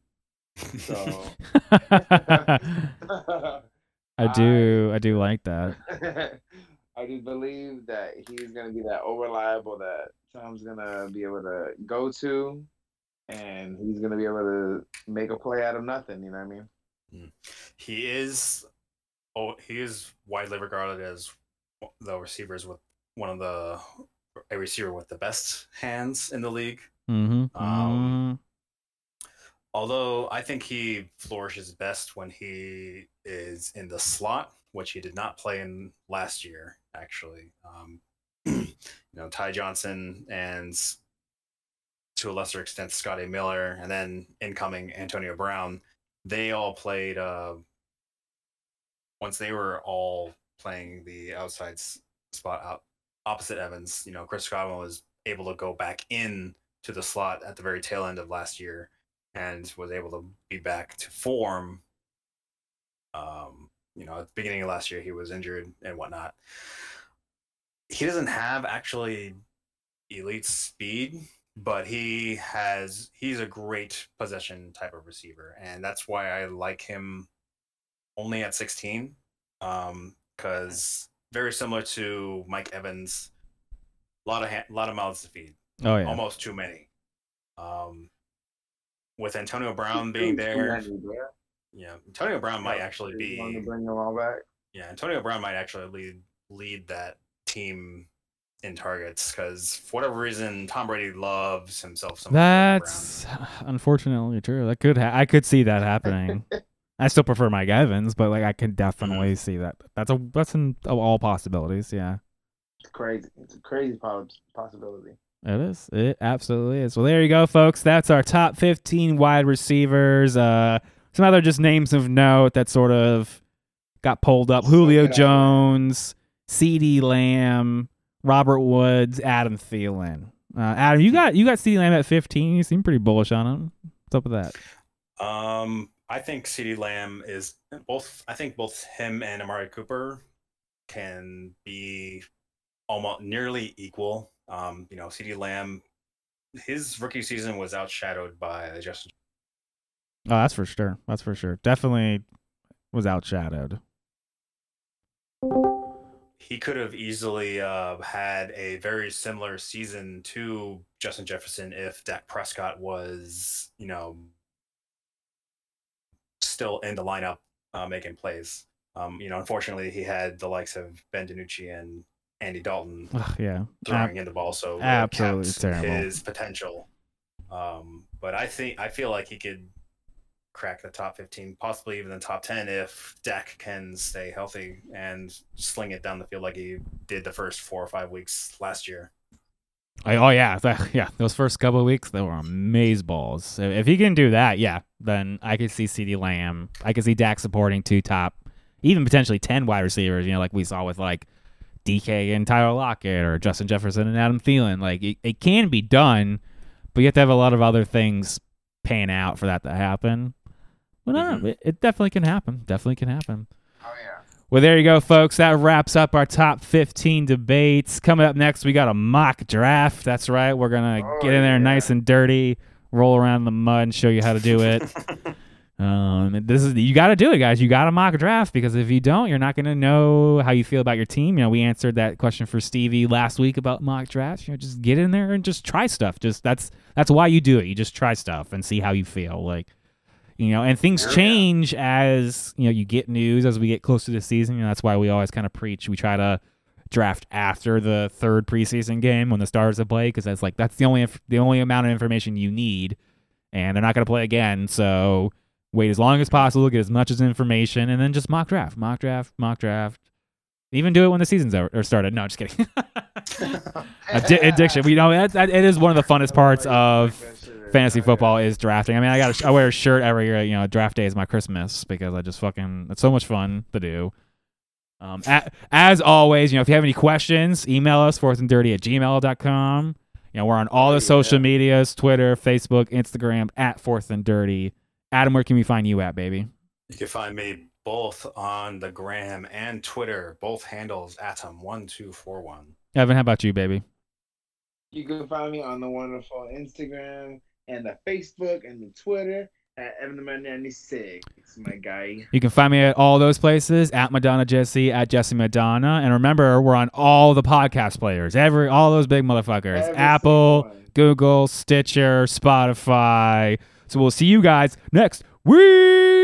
So I do, I do like that. I do believe that he's gonna be that over reliable that Tom's gonna be able to go to and he's gonna be able to make a play out of nothing, you know what I mean? he is oh he is widely regarded as the receivers with one of the a receiver with the best hands in the league. Mm-hmm. Um, Although I think he flourishes best when he is in the slot, which he did not play in last year, actually. Um, you know, Ty Johnson and to a lesser extent Scotty Miller, and then incoming Antonio Brown, they all played uh, once they were all playing the outside spot out opposite Evans. You know, Chris Godwin was able to go back in to the slot at the very tail end of last year and was able to be back to form. Um, you know, at the beginning of last year, he was injured and whatnot. He doesn't have actually elite speed, but he has he's a great possession type of receiver, and that's why I like him only at 16. Um, because very similar to Mike Evans, a lot of ha- lot of mouths to feed Oh yeah. almost too many. Um, with Antonio Brown being there, yeah, Antonio Brown might actually Want to be, bring them all back. yeah, Antonio Brown might actually lead lead that team in targets because for whatever reason Tom Brady loves himself some Antonio That's unfortunately true. That could ha- I could see that happening. I still prefer Mike Evans, but like I can definitely see that. That's a that's in all possibilities. Yeah, It's crazy. It's a crazy pos- possibility. it is. It absolutely is. Well, there you go, folks. That's our top fifteen wide receivers. Uh, some other just names of note that sort of got pulled up: Julio Look. Jones, C.D. Lamb, Robert Woods, Adam Thielen. Uh, Adam, you got you got C.D. Lamb at fifteen. You seem pretty bullish on him. What's up with that? Um, I think CeeDee Lamb is both. I think both him and Amari Cooper can be almost nearly equal. Um, you know, C.D. Lamb, his rookie season was outshadowed by Justin Oh, that's for sure. That's for sure. Definitely was outshadowed. he could have easily uh, had a very similar season to Justin Jefferson if Dak Prescott was, you know, still in the lineup uh, making plays. Um, you know, unfortunately, he had the likes of Ben DiNucci and Andy Dalton Ugh, yeah. throwing in the ball, so absolutely terrible. his potential. Um, but I think I feel like he could crack the top 15, possibly even the top 10 if Dak can stay healthy and sling it down the field like he did the first four or five weeks last year. I- oh yeah, that, yeah. Those first couple of weeks, they were amaze balls. If he can do that, yeah, then I could see C.D. Lamb. I could see Dak supporting two top, even potentially ten wide receivers. You know, like we saw with like DK and Tyler Lockett or Justin Jefferson and Adam Thielen. Like it, it can be done, but you have to have a lot of other things pan out for that to happen. But no, Mhm. it, it definitely can happen. Definitely can happen. Oh yeah. Well, there you go, folks. That wraps up our top 15 debates. Coming up next, we got a mock draft. That's right. We're going to Oh, get in there yeah. nice and dirty, roll around in the mud, and show you how to do it. um, this is You got to do it, guys. You got to mock draft because if you don't, you're not going to know how you feel about your team. You know, we answered that question for Stevie last week about mock drafts. You know, just get in there and just try stuff. Just that's that's why you do it. You just try stuff and see how you feel. Like, you know, and things Yeah. change as you know you get news as we get close to the season. You know, that's why we always kind of preach. We try to draft after the third preseason game when the stars have played because that's like that's the only inf- the only amount of information you need, and they're not going to play again. So wait as long as possible, get as much as information, and then just mock draft, mock draft, mock draft. Even do it when the season's over or started. No, just kidding. Addi- addiction. We know that, that it is one of the funnest parts of fantasy football is drafting. I mean, I got I wear a shirt every year. You know, draft day is my Christmas because I just fucking it's so much fun to do. Um, a, as always, you know, if you have any questions, email us fourth and dirty at gmail.com. You know, we're on all the social medias Twitter, Facebook, Instagram at fourth and dirty. Adam, where can we find you at, baby? You can find me both on the gram and Twitter, both handles atom1241. Evan, how about you, baby? You can find me on the wonderful Instagram and the Facebook and the Twitter at EvanTheMan96, my guy. You can find me at all those places at Madonna Jesse at Jesse Madonna, and remember we're on all the podcast players, every all those big motherfuckers, Every Apple. Google, Stitcher, Spotify. So we'll see you guys next week.